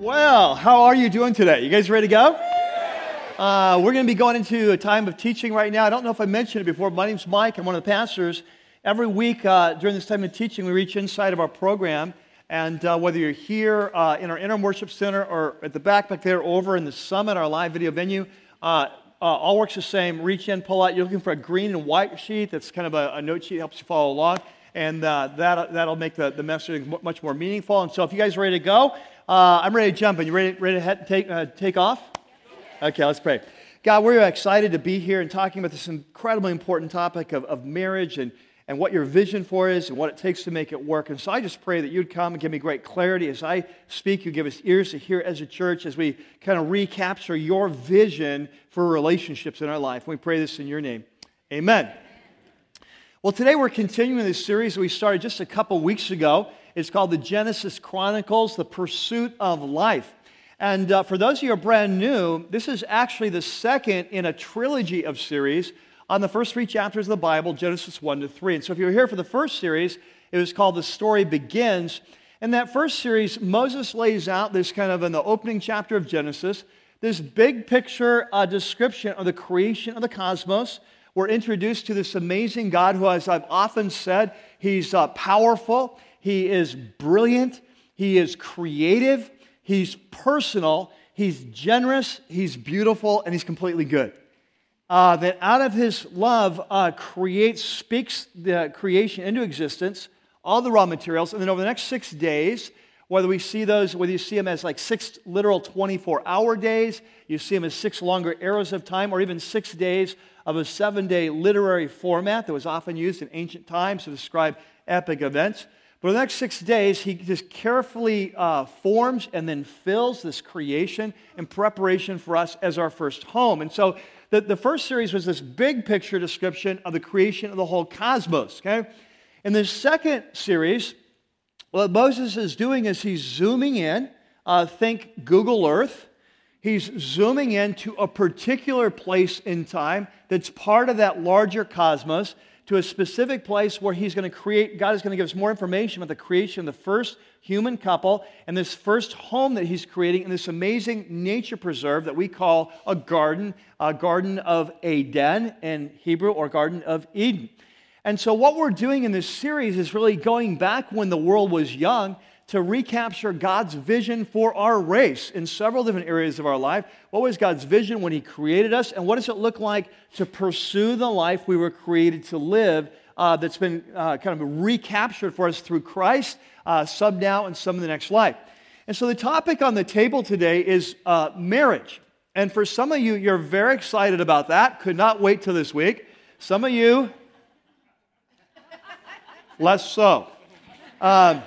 Well, how are you doing today? You guys ready to go? Uh, we're going to be going into a time of teaching right now. I don't know if I mentioned it before. My name's Mike. I'm one of the pastors. Every week uh, during this time of teaching, we reach inside of our program. And uh, whether you're here uh, in our interim worship center or at the back back there over in the summit, our live video venue, uh, uh, all works the same. Reach in, pull out. You're looking for a green and white sheet that's kind of a, a note sheet helps you follow along. And that, that'll make the, the message much more meaningful. And so if you guys are ready to go, uh, I'm ready to jump in. You ready, ready to take, uh, take off? Okay, let's pray. God, we're excited to be here and talking about this incredibly important topic of, of marriage and, and what your vision for is and what it takes to make it work. And so I just pray that you'd come and give me great clarity as I speak. You give us ears to hear as a church as we kind of recapture your vision for relationships in our life. We pray this in your name. Amen. Well, today we're continuing this series we started just a couple weeks ago. It's called the Genesis Chronicles, The Pursuit of Life. And uh, for those of you who are brand new, this is actually the second in a trilogy of series on the first three chapters of the Bible, Genesis 1 to 3. And so if you were here for the first series, it was called The Story Begins. In that first series, Moses lays out this kind of in the opening chapter of Genesis, this big picture uh, description of the creation of the cosmos we're introduced to this amazing God who, as I've often said, he's uh, powerful, he is brilliant, he is creative, he's personal, he's generous, he's beautiful, and he's completely good. Uh, that out of his love uh, creates, speaks the creation into existence, all the raw materials, and then over the next six days, whether we see those, whether you see them as like six literal 24 hour days, you see them as six longer eras of time, or even six days of a seven day literary format that was often used in ancient times to describe epic events. For the next six days, he just carefully uh, forms and then fills this creation in preparation for us as our first home. And so the, the first series was this big picture description of the creation of the whole cosmos. Okay? In the second series, what Moses is doing is he's zooming in. Uh, think Google Earth He's zooming in to a particular place in time that's part of that larger cosmos to a specific place where he's going to create, God is going to give us more information about the creation of the first human couple and this first home that he's creating in this amazing nature preserve that we call a garden, a garden of Eden in Hebrew or Garden of Eden. And so, what we're doing in this series is really going back when the world was young to recapture God's vision for our race in several different areas of our life. What was God's vision when He created us, and what does it look like to pursue the life we were created to live uh, that's been uh, kind of recaptured for us through Christ, uh, some now and some in the next life? And so the topic on the table today is uh, marriage. And for some of you, you're very excited about that. Could not wait till this week. Some of you, less so. Um,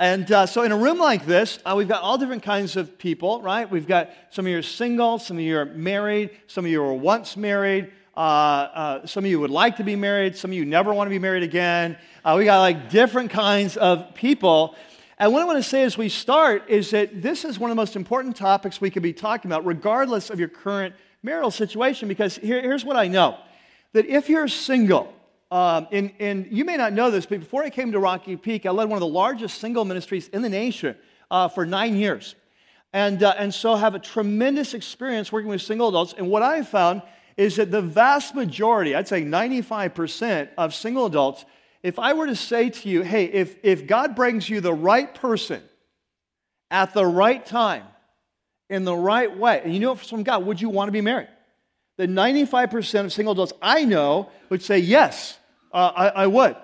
and uh, so, in a room like this, uh, we've got all different kinds of people, right? We've got some of you are single, some of you are married, some of you were once married, uh, uh some of you would like to be married, some of you never want to be married again. Uh, we got like different kinds of people. And what I want to say as we start is that this is one of the most important topics we could be talking about, regardless of your current marital situation, because here, here's what I know that if you're single, um, and, and, you may not know this, but before I came to Rocky Peak, I led one of the largest single ministries in the nation uh, for nine years. And, uh, and so have a tremendous experience working with single adults. And what I found is that the vast majority, I'd say 95% of single adults, if I were to say to you, hey, if, if God brings you the right person at the right time, in the right way, and you know it's from God, would you want to be married? The 95% of single adults I know would say yes. Uh, I, I, would.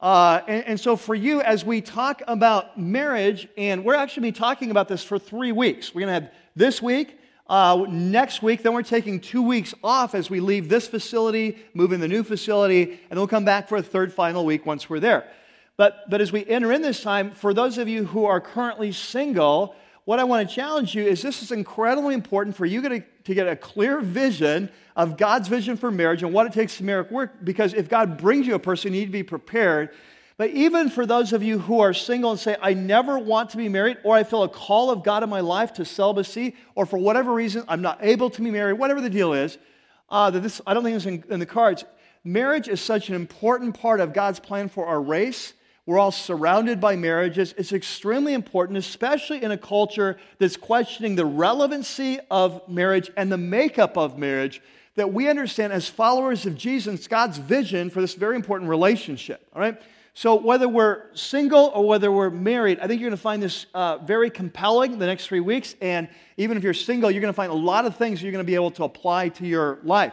Uh, and, and, so, for you, as we talk about marriage, and we're actually talking about this for three weeks. We're going to have this week, uh, next week, then we're taking two weeks off as we leave this facility, move in the new facility, and then we'll come back for a third final week once we're there. But, but as we enter in this time, for those of you who are currently single, what I want to challenge you is this is incredibly important for you to, to get a clear vision of God's vision for marriage and what it takes to make work. Because if God brings you a person, you need to be prepared. But even for those of you who are single and say, I never want to be married, or I feel a call of God in my life to celibacy, or for whatever reason, I'm not able to be married, whatever the deal is, uh, that this, I don't think it's in, in the cards. Marriage is such an important part of God's plan for our race We're all surrounded by marriages. It's extremely important, especially in a culture that's questioning the relevancy of marriage and the makeup of marriage, that we understand as followers of Jesus God's vision for this very important relationship. All right? So, whether we're single or whether we're married, I think you're going to find this uh, very compelling the next three weeks. And even if you're single, you're going to find a lot of things you're going to be able to apply to your life.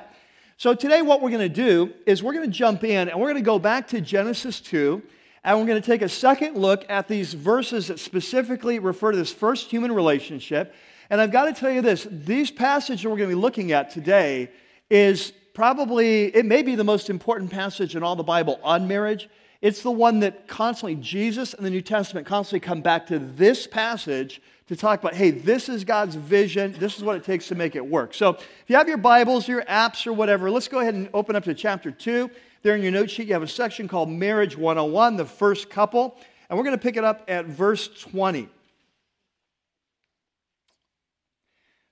So, today, what we're going to do is we're going to jump in and we're going to go back to Genesis 2 and we're going to take a second look at these verses that specifically refer to this first human relationship. And I've got to tell you this these passages that we're going to be looking at today is probably, it may be the most important passage in all the Bible on marriage. It's the one that constantly, Jesus and the New Testament constantly come back to this passage to talk about, hey, this is God's vision. This is what it takes to make it work. So if you have your Bibles, your apps, or whatever, let's go ahead and open up to chapter 2. There in your note sheet, you have a section called Marriage 101, the first couple. And we're going to pick it up at verse 20.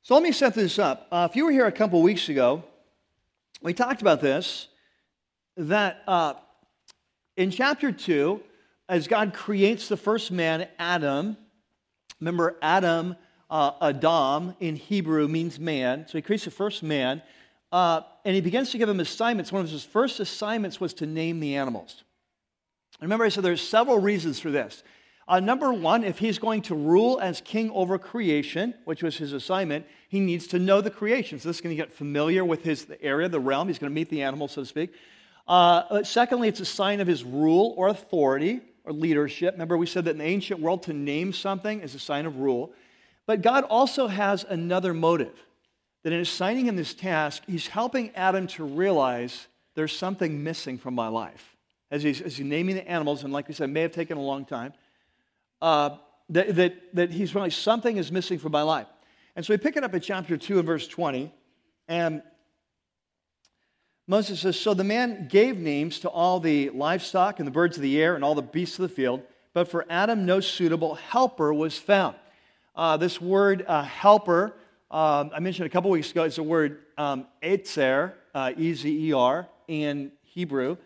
So let me set this up. Uh, if you were here a couple weeks ago, we talked about this that uh, in chapter 2, as God creates the first man, Adam, remember, Adam, uh, Adam in Hebrew means man. So he creates the first man. Uh, and he begins to give him assignments. One of his first assignments was to name the animals. Remember, I said there's several reasons for this. Uh, number one, if he's going to rule as king over creation, which was his assignment, he needs to know the creation. So this is going to get familiar with his area, the realm. He's going to meet the animals, so to speak. Uh, secondly, it's a sign of his rule or authority or leadership. Remember, we said that in the ancient world, to name something is a sign of rule. But God also has another motive that in assigning him this task, he's helping Adam to realize there's something missing from my life. As he's, as he's naming the animals, and like we said, may have taken a long time, uh, that, that, that he's realized something is missing from my life. And so we pick it up at chapter 2 and verse 20. And Moses says, So the man gave names to all the livestock and the birds of the air and all the beasts of the field, but for Adam no suitable helper was found. Uh, this word uh, helper um, I mentioned a couple weeks ago, it's the word um, ezer, uh, E Z E R, in Hebrew.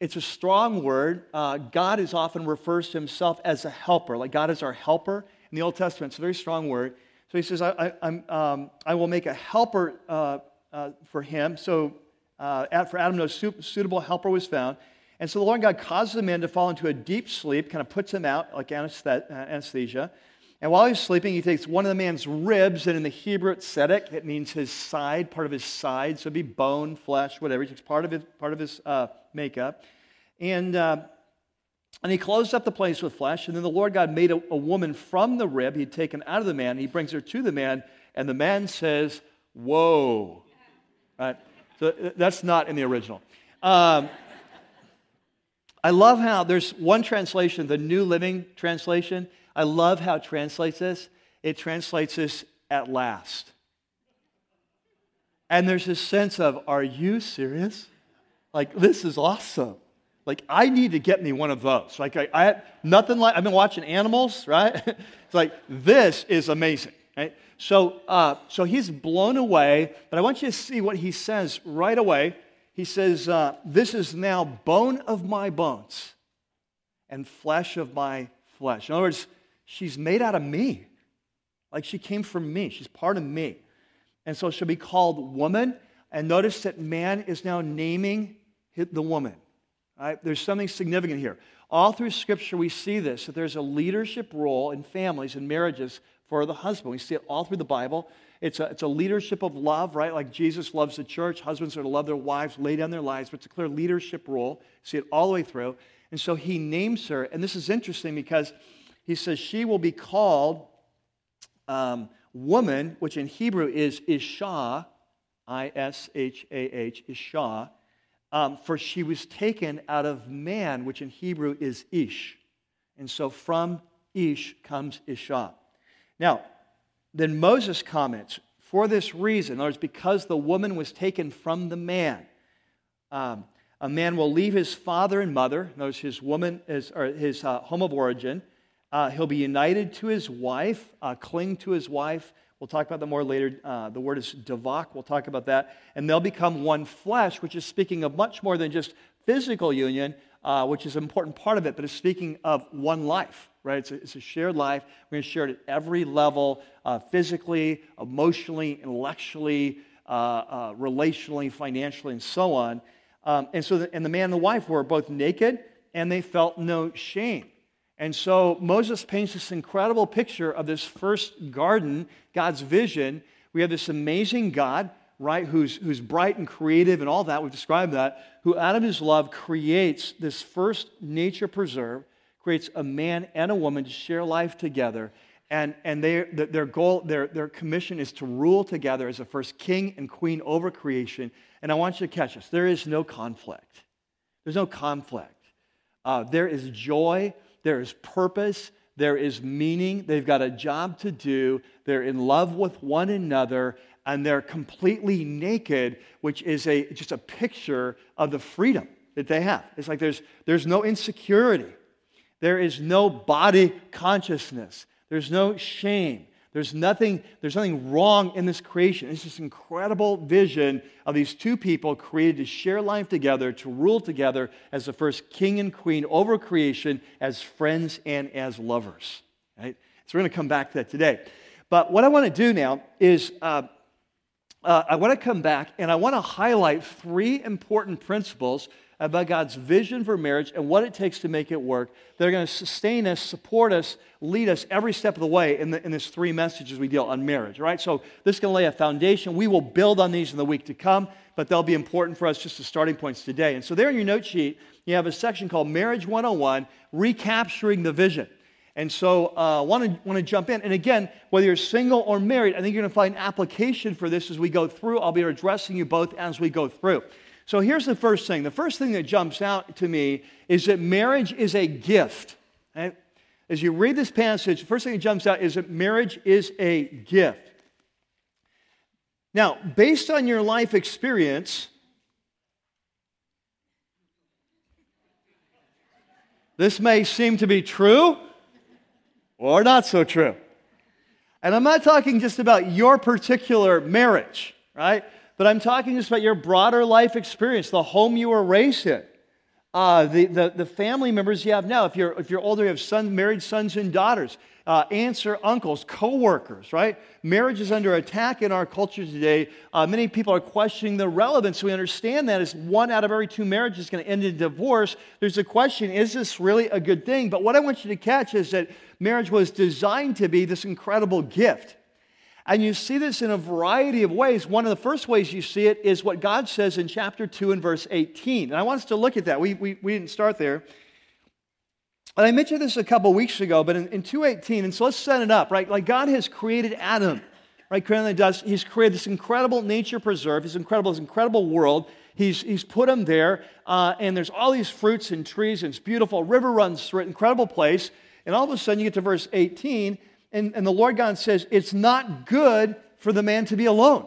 It's a strong word. Uh, God is often refers to himself as a helper, like God is our helper. In the Old Testament, it's a very strong word. So he says, I, I, um, I will make a helper uh, uh, for him. So uh, for Adam, no suitable helper was found. And so the Lord God causes the man to fall into a deep sleep, kind of puts him out like uh, anesthesia. And while he's sleeping, he takes one of the man's ribs, and in the Hebrew it's tzedek. It means his side, part of his side. So it'd be bone, flesh, whatever. He takes part of his, part of his uh, makeup. And, uh, and he closed up the place with flesh. And then the Lord God made a, a woman from the rib he'd taken out of the man. He brings her to the man, and the man says, Whoa. Right? So uh, that's not in the original. Um, I love how there's one translation, the New Living Translation I love how it translates this. It translates this at last. And there's this sense of, are you serious? Like, this is awesome. Like, I need to get me one of those. Like, I, I nothing like, I've been watching animals, right? it's like, this is amazing, right? So, uh, so he's blown away, but I want you to see what he says right away. He says, uh, This is now bone of my bones and flesh of my flesh. In other words, she's made out of me. Like she came from me. She's part of me. And so she'll be called woman. And notice that man is now naming the woman. Right? There's something significant here. All through Scripture, we see this that there's a leadership role in families and marriages for the husband. We see it all through the Bible. It's a, it's a leadership of love, right? Like Jesus loves the church. Husbands are to love their wives, lay down their lives, but it's a clear leadership role. See it all the way through. And so he names her. And this is interesting because he says, She will be called um, woman, which in Hebrew is Isha, I S H A H, Isha, um, for she was taken out of man, which in Hebrew is Ish. And so from Ish comes Isha. Now, then Moses comments, for this reason, in other words, because the woman was taken from the man, um, a man will leave his father and mother, notice his woman is, or his uh, home of origin, uh, he'll be united to his wife, uh, cling to his wife. We'll talk about that more later. Uh, the word is davak. We'll talk about that. And they'll become one flesh, which is speaking of much more than just physical union. Uh, which is an important part of it, but it's speaking of one life, right? It's a, it's a shared life. We're going to share it at every level uh, physically, emotionally, intellectually, uh, uh, relationally, financially, and so on. Um, and so, the, and the man and the wife were both naked and they felt no shame. And so Moses paints this incredible picture of this first garden, God's vision. We have this amazing God, right, who's, who's bright and creative and all that. We've described that, who out of his love creates this first nature preserve, creates a man and a woman to share life together. And, and they, their goal, their, their commission is to rule together as the first king and queen over creation. And I want you to catch this there is no conflict. There's no conflict. Uh, there is joy there is purpose, there is meaning. They've got a job to do. They're in love with one another, and they're completely naked, which is a, just a picture of the freedom that they have. It's like there's, there's no insecurity, there is no body consciousness, there's no shame. There's nothing, there's nothing wrong in this creation. It's this incredible vision of these two people created to share life together, to rule together as the first king and queen over creation, as friends and as lovers. Right? So we're going to come back to that today. But what I want to do now is uh, uh, I want to come back and I want to highlight three important principles about God's vision for marriage and what it takes to make it work. They're going to sustain us, support us, lead us every step of the way in, the, in this three messages we deal on marriage, right? So this to lay a foundation. We will build on these in the week to come, but they'll be important for us just as starting points today. And so there in your note sheet, you have a section called Marriage 101, Recapturing the Vision. And so I uh, want to jump in. And again, whether you're single or married, I think you're going to find application for this as we go through. I'll be addressing you both as we go through. So here's the first thing. The first thing that jumps out to me is that marriage is a gift. Right? As you read this passage, the first thing that jumps out is that marriage is a gift. Now, based on your life experience, this may seem to be true or not so true. And I'm not talking just about your particular marriage, right? but I'm talking just about your broader life experience, the home you were raised in, uh, the, the, the, family members you have now. If you're, if you're older, you have married sons and daughters, uh, aunts or uncles, co-workers, right? Marriage is under attack in our culture today. Uh, many people are questioning the relevance. We understand that as one out of every two marriages is going to end in divorce. There's a question, is this really a good thing? But what I want you to catch is that marriage was designed to be this incredible gift. And you see this in a variety of ways. One of the first ways you see it is what God says in chapter 2 and verse 18. And I want us to look at that. We, we, we didn't start there. And I mentioned this a couple weeks ago, but in, in 218, and so let's set it up, right? Like God has created Adam, right? Created. He's created this incredible nature preserve, this incredible, this incredible world. He's, he's put him there, uh, and there's all these fruits and trees, and it's beautiful. River runs through it, incredible place. And all of a sudden, you get to verse 18, and, and the Lord God says, It's not good for the man to be alone.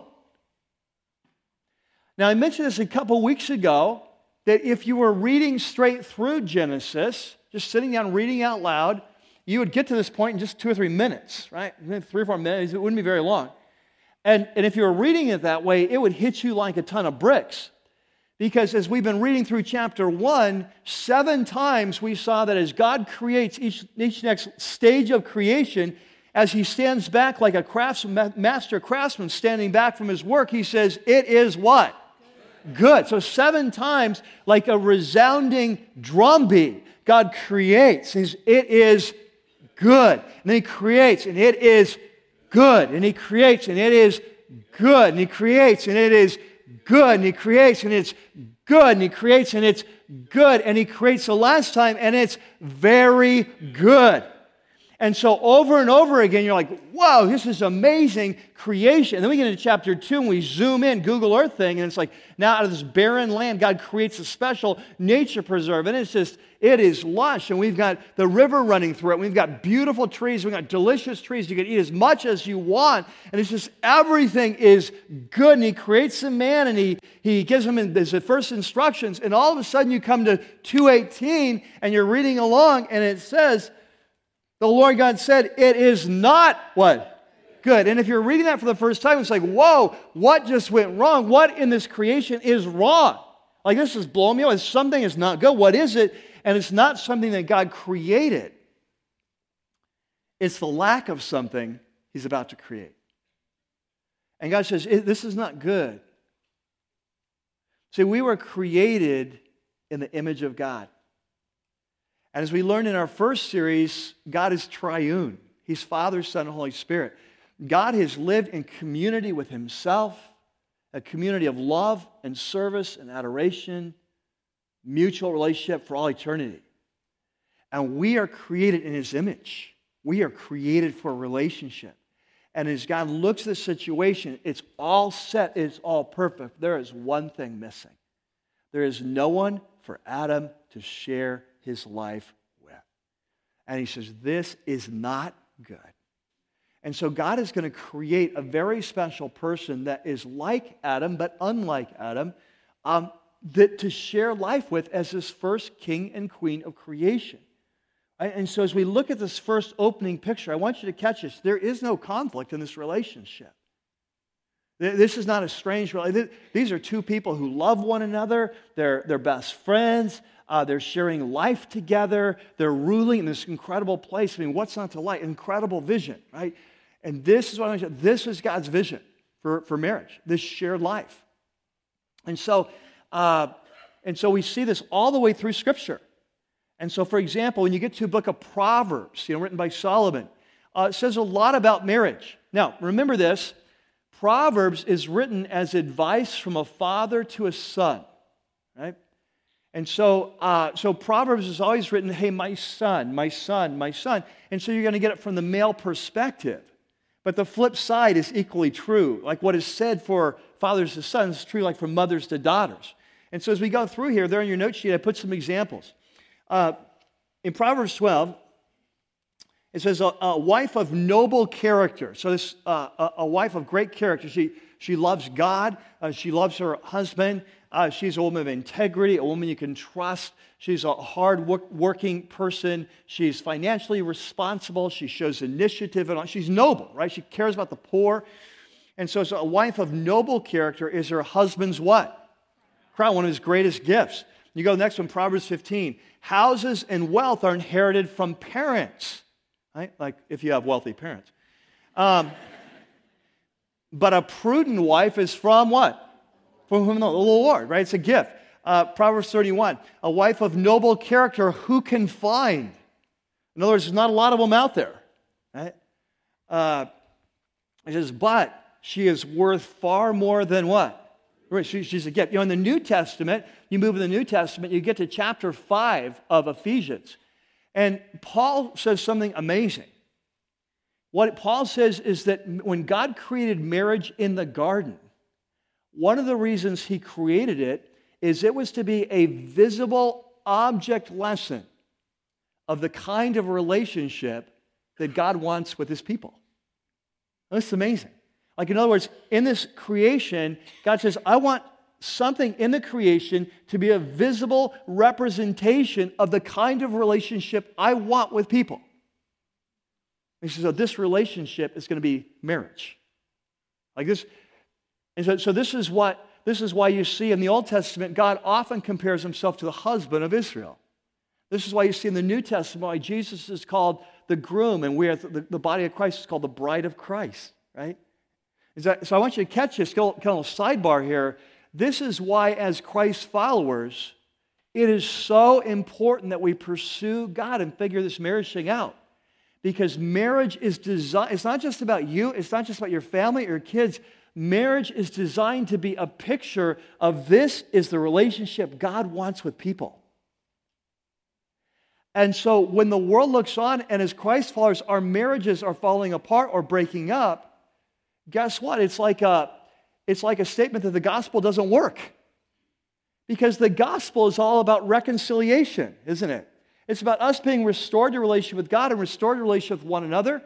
Now, I mentioned this a couple weeks ago that if you were reading straight through Genesis, just sitting down reading out loud, you would get to this point in just two or three minutes, right? Three or four minutes, it wouldn't be very long. And, and if you were reading it that way, it would hit you like a ton of bricks. Because as we've been reading through chapter one, seven times we saw that as God creates each, each next stage of creation, as he stands back like a crafts, master craftsman standing back from his work, he says, It is what? Good. So, seven times, like a resounding drumbeat, God creates. It is good. And then he creates, and it is good. And he creates, and it is good. And he creates, and it is good. And he creates, and it's good. And he creates, and it's good. And he creates the last time, and it's very good. And so over and over again, you're like, whoa, this is amazing creation. And then we get into chapter two and we zoom in, Google Earth thing, and it's like, now out of this barren land, God creates a special nature preserve. And it's just, it is lush. And we've got the river running through it. We've got beautiful trees. We've got delicious trees. You can eat as much as you want. And it's just, everything is good. And He creates a man and He, he gives him his first instructions. And all of a sudden you come to 218 and you're reading along and it says, the Lord God said, It is not what? Good. And if you're reading that for the first time, it's like, whoa, what just went wrong? What in this creation is wrong? Like, this is blowing me away. Something is not good. What is it? And it's not something that God created, it's the lack of something he's about to create. And God says, This is not good. See, we were created in the image of God. And as we learned in our first series, God is triune. He's Father, Son, and Holy Spirit. God has lived in community with Himself, a community of love and service and adoration, mutual relationship for all eternity. And we are created in His image. We are created for a relationship. And as God looks at the situation, it's all set, it's all perfect. There is one thing missing. There is no one for Adam to share his life with. And he says, This is not good. And so God is going to create a very special person that is like Adam, but unlike Adam, um, that to share life with as this first king and queen of creation. And so, as we look at this first opening picture, I want you to catch this. There is no conflict in this relationship. This is not a strange relationship. These are two people who love one another, they're, they're best friends, uh, they're sharing life together, they're ruling in this incredible place. I mean, what's not to like? Incredible vision, right? And this is what I'm saying. This is God's vision for, for marriage, this shared life. And so, uh, and so we see this all the way through Scripture. And so, for example, when you get to a book of Proverbs, you know, written by Solomon, uh, it says a lot about marriage. Now, remember this Proverbs is written as advice from a father to a son, right? And so, uh, so Proverbs is always written, hey, my son, my son, my son. And so you're going to get it from the male perspective. But the flip side is equally true. Like what is said for fathers to sons is true like from mothers to daughters. And so as we go through here, there on your note sheet, I put some examples. Uh, in Proverbs 12, it says, a, a, wife of noble character. So, this, uh, a, a, wife of great character. She, she loves God, uh, she loves her husband. Uh, she's a woman of integrity, a woman you can trust. She's a hard work, working person. She's financially responsible. She shows initiative. And she's noble, right? She cares about the poor. And so, so a wife of noble character is her husband's what? Crown, one of his greatest gifts. You go next one, Proverbs 15. Houses and wealth are inherited from parents, right? Like if you have wealthy parents. Um, but a prudent wife is from what? From whom the Lord, right? It's a gift. Uh, Proverbs 31. A wife of noble character, who can find? In other words, there's not a lot of them out there, right? Uh, it says, but she is worth far more than what? She's a gift. You know, in the New Testament, you move in the New Testament, you get to chapter 5 of Ephesians. And Paul says something amazing. What Paul says is that when God created marriage in the garden, one of the reasons he created it is it was to be a visible object lesson of the kind of relationship that God wants with his people. That's amazing. Like, in other words, in this creation, God says, I want something in the creation to be a visible representation of the kind of relationship I want with people. he says, so this relationship is going to be marriage. Like this. And so, so this is what this is why you see in the Old Testament, God often compares himself to the husband of Israel. This is why you see in the New Testament why Jesus is called the groom, and we are the, the body of Christ is called the bride of Christ, right? That, so I want you to catch this kind of sidebar here. This is why, as Christ followers, it is so important that we pursue God and figure this marriage thing out. Because marriage is designed, it's not just about you, it's not just about your family or your kids. Marriage is designed to be a picture of this is the relationship God wants with people. And so when the world looks on and as Christ followers, our marriages are falling apart or breaking up, guess what? It's like a, it's like a statement that the gospel doesn't work. Because the gospel is all about reconciliation, isn't it? It's about us being restored to relationship with God and restored to relationship with one another.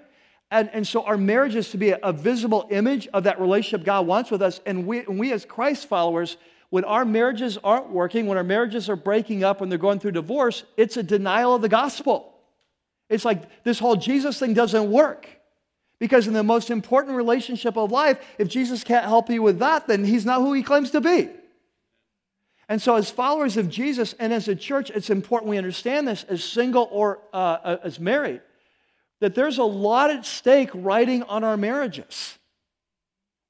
And, and so our marriage is to be a, a visible image of that relationship God wants with us. And we, and we as Christ followers, when our marriages aren't working, when our marriages are breaking up, when they're going through divorce, it's a denial of the gospel. It's like this whole Jesus thing doesn't work. Because in the most important relationship of life, if Jesus can't help you with that, then he's not who he claims to be. And so, as followers of Jesus and as a church, it's important we understand this as single or uh, as married, that there's a lot at stake riding on our marriages.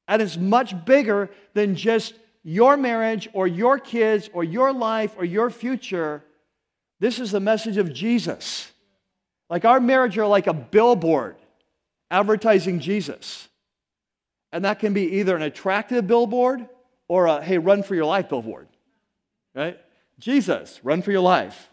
And it's much bigger than just your marriage or your kids or your life or your future. This is the message of Jesus. Like our marriage are like a billboard advertising Jesus. And that can be either an attractive billboard or a hey, run for your life billboard. Right? Jesus, run for your life.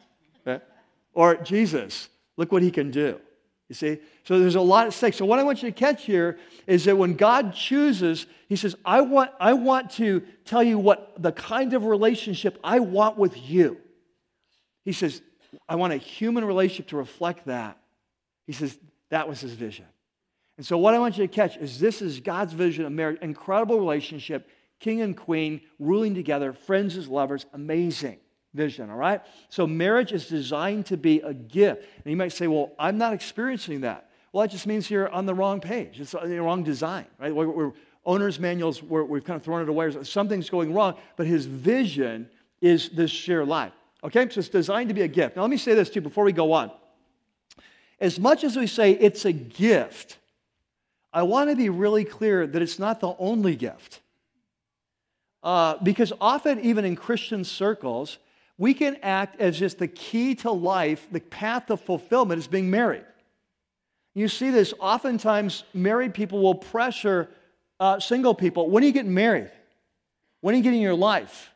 Or Jesus, look what he can do. You see? So there's a lot at stake. So what I want you to catch here is that when God chooses, he says, I want, I want to tell you what the kind of relationship I want with you. He says, I want a human relationship to reflect that. He says, that was his vision. And so what I want you to catch is this is God's vision of marriage, incredible relationship, king and queen ruling together, friends as lovers, amazing vision, all right? So marriage is designed to be a gift. And you might say, well, I'm not experiencing that. Well, that just means you're on the wrong page. It's the wrong design, right? We're, we're owner's manuals, we're, we've kind of thrown it away. Something's going wrong, but his vision is this shared life. Okay, so it's designed to be a gift. Now, let me say this too before we go on. As much as we say it's a gift, I want to be really clear that it's not the only gift. Uh, because often, even in Christian circles, we can act as just the key to life, the path to fulfillment is being married. You see this oftentimes, married people will pressure uh, single people. When are you getting married? When are you getting your life?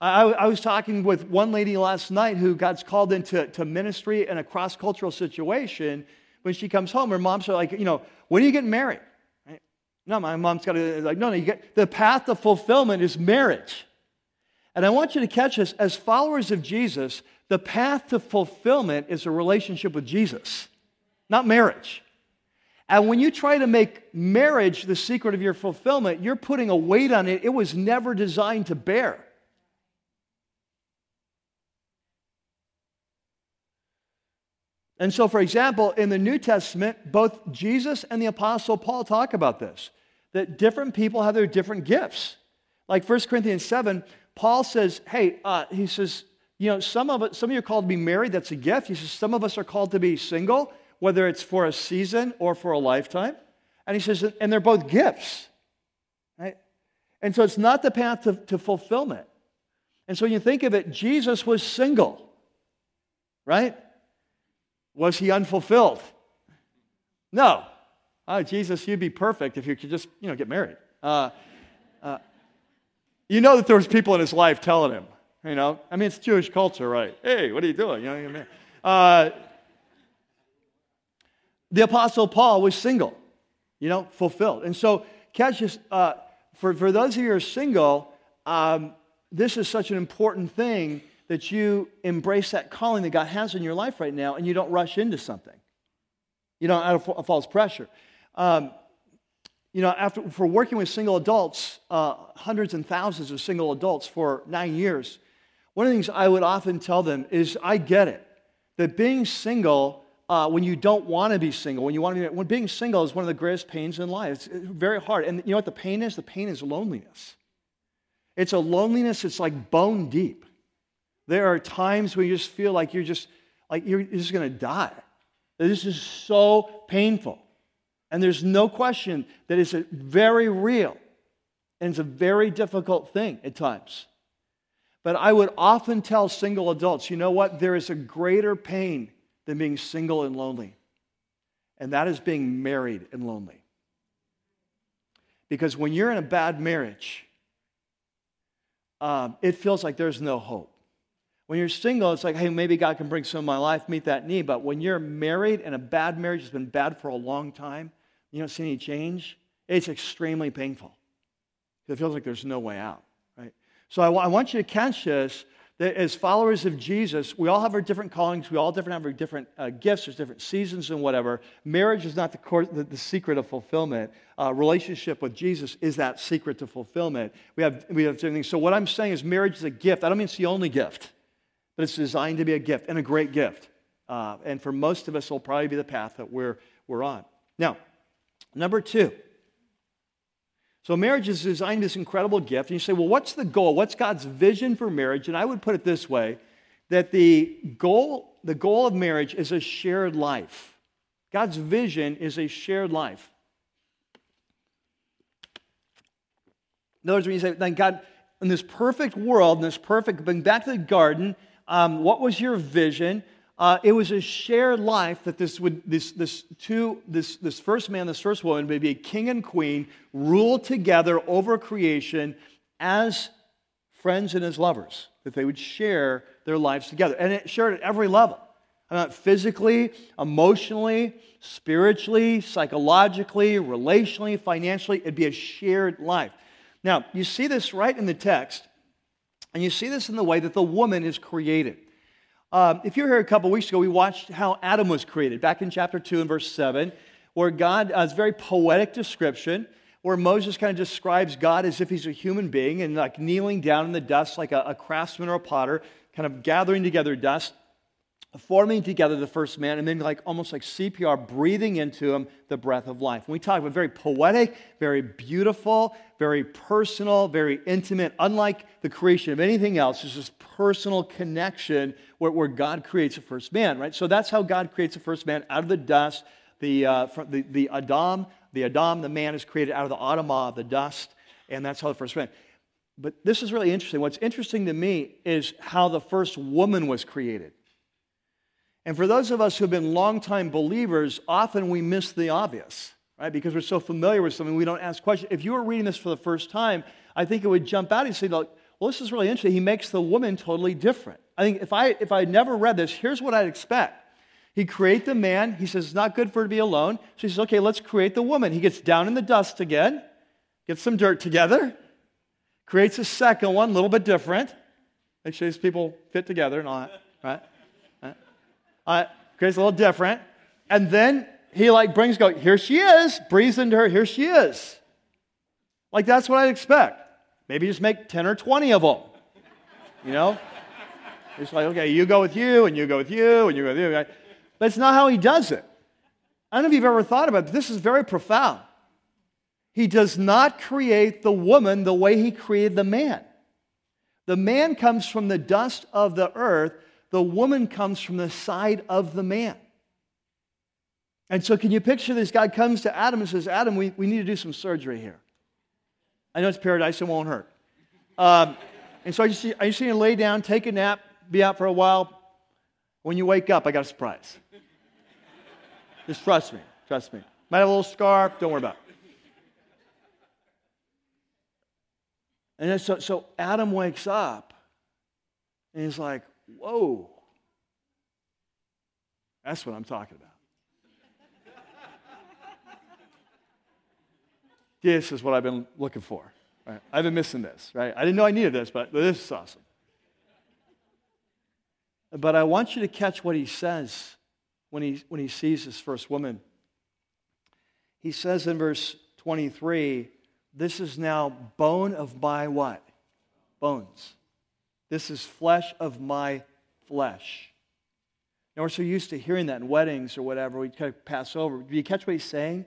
I, I, was talking with one lady last night who got called into to ministry in a cross cultural situation. When she comes home, her mom's like, you know, when are you getting married? Right? No, my mom's got to, like, no, no, you get, the path to fulfillment is marriage. And I want you to catch this as followers of Jesus, the path to fulfillment is a relationship with Jesus, not marriage. And when you try to make marriage the secret of your fulfillment, you're putting a weight on it it was never designed to bear. And so, for example, in the New Testament, both Jesus and the Apostle Paul talk about this that different people have their different gifts. Like 1 Corinthians 7, Paul says, hey, uh, he says, you know, some of, some of you are called to be married, that's a gift. He says, some of us are called to be single, whether it's for a season or for a lifetime. And he says, and they're both gifts. Right? And so it's not the path to, to fulfillment. And so when you think of it, Jesus was single, right? Was he unfulfilled? No. Oh, Jesus, you'd be perfect if you could just, you know, get married. Uh, uh, you know that there was people in his life telling him, you know, I mean, it's Jewish culture, right? Hey, what are you doing? You know, what I uh, the Apostle Paul was single, you know, fulfilled. And so, catch this, uh, for, for those of you who are single, um, this is such an important thing that you embrace that calling that God has in your life right now and you don't rush into something. You don't out of false pressure. Um, you know, after, for working with single adults, uh, hundreds and thousands of single adults for nine years, one of the things I would often tell them is I get it. That being single, uh, when you don't want to be single, when you want to be, when being single is one of the greatest pains in life. It's very hard. And you know what the pain is? The pain is loneliness. It's a loneliness, it's like bone deep. There are times where you just feel like you're just like you're just going to die. This is so painful. And there's no question that it's a very real and it's a very difficult thing at times. But I would often tell single adults, you know what? There is a greater pain than being single and lonely, and that is being married and lonely. Because when you're in a bad marriage, um, it feels like there's no hope. When you're single, it's like, hey, maybe God can bring some of my life, meet that need. But when you're married and a bad marriage has been bad for a long time, you don't see any change, it's extremely painful. It feels like there's no way out, right? So I, w- I want you to catch this that as followers of Jesus, we all have our different callings, we all different have our different uh, gifts, there's different seasons and whatever. Marriage is not the, the, the secret of fulfillment. Uh, relationship with Jesus is that secret to fulfillment. We have, we have different things. So what I'm saying is marriage is a gift. I don't mean it's the only gift, but it's designed to be a gift and a great gift. Uh, and for most of us, it'll probably be the path that we're, we're on. Now, Number two. So marriage is designed this incredible gift. And you say, well, what's the goal? What's God's vision for marriage? And I would put it this way that the goal, the goal of marriage is a shared life. God's vision is a shared life. In other words, when you say, then God, in this perfect world, in this perfect, going back to the garden, um, what was your vision? Uh, it was a shared life that this would this this two this this first man, this first woman would be a king and queen, rule together over creation as friends and as lovers. That they would share their lives together, and it shared at every level. Uh, physically, emotionally, spiritually, psychologically, relationally, financially, it'd be a shared life. Now, you see this right in the text, and you see this in the way that the woman is created. Um, if you were here a couple weeks ago, we watched how Adam was created back in chapter 2 and verse 7, where God, uh, it's a very poetic description, where Moses kind of describes God as if he's a human being and like kneeling down in the dust like a, a craftsman or a potter, kind of gathering together dust forming together the first man, and then like almost like CPR, breathing into him the breath of life. And we talk about very poetic, very beautiful, very personal, very intimate. Unlike the creation of anything else, there's this personal connection where, where God creates a first man, right? So that's how God creates a first man out of the dust. The, uh, the, the Adam, the Adam, the man is created out of the Adamah, the dust, and that's how the first man. But this is really interesting. What's interesting to me is how the first woman was created. And for those of us who have been longtime believers, often we miss the obvious, right? Because we're so familiar with something, we don't ask questions. If you were reading this for the first time, I think it would jump out and say, look, well, this is really interesting. He makes the woman totally different. I think if I if I had never read this, here's what I'd expect. He create the man. He says it's not good for her to be alone. So he says, okay, let's create the woman. He gets down in the dust again, gets some dirt together, creates a second one, a little bit different. Make sure these people fit together and all that, right? Uh, Grace a little different. And then he like brings go, here she is, breathes into her, here she is. Like that's what I'd expect. Maybe just make 10 or 20 of them. You know? It's like, okay, you go with you, and you go with you, and you go with you. But it's not how he does it. I don't know if you've ever thought about it, but this is very profound. He does not create the woman the way he created the man. The man comes from the dust of the earth, the woman comes from the side of the man. And so, can you picture this? God comes to Adam and says, Adam, we, we need to do some surgery here. I know it's paradise, it won't hurt. Um, and so, I just, see I just need to lay down, take a nap, be out for a while. When you wake up, I got a surprise. just trust me, trust me. Might have a little scar, don't worry about it. And so, so Adam wakes up and he's like, Whoa. That's what I'm talking about. this is what I've been looking for. Right? I've been missing this, right? I didn't know I needed this, but this is awesome. But I want you to catch what he says when he, when he sees this first woman. He says in verse 23, This is now bone of my what? Bones. This is flesh of my flesh. Now, we're so used to hearing that in weddings or whatever, we kind of pass over. Do you catch what he's saying?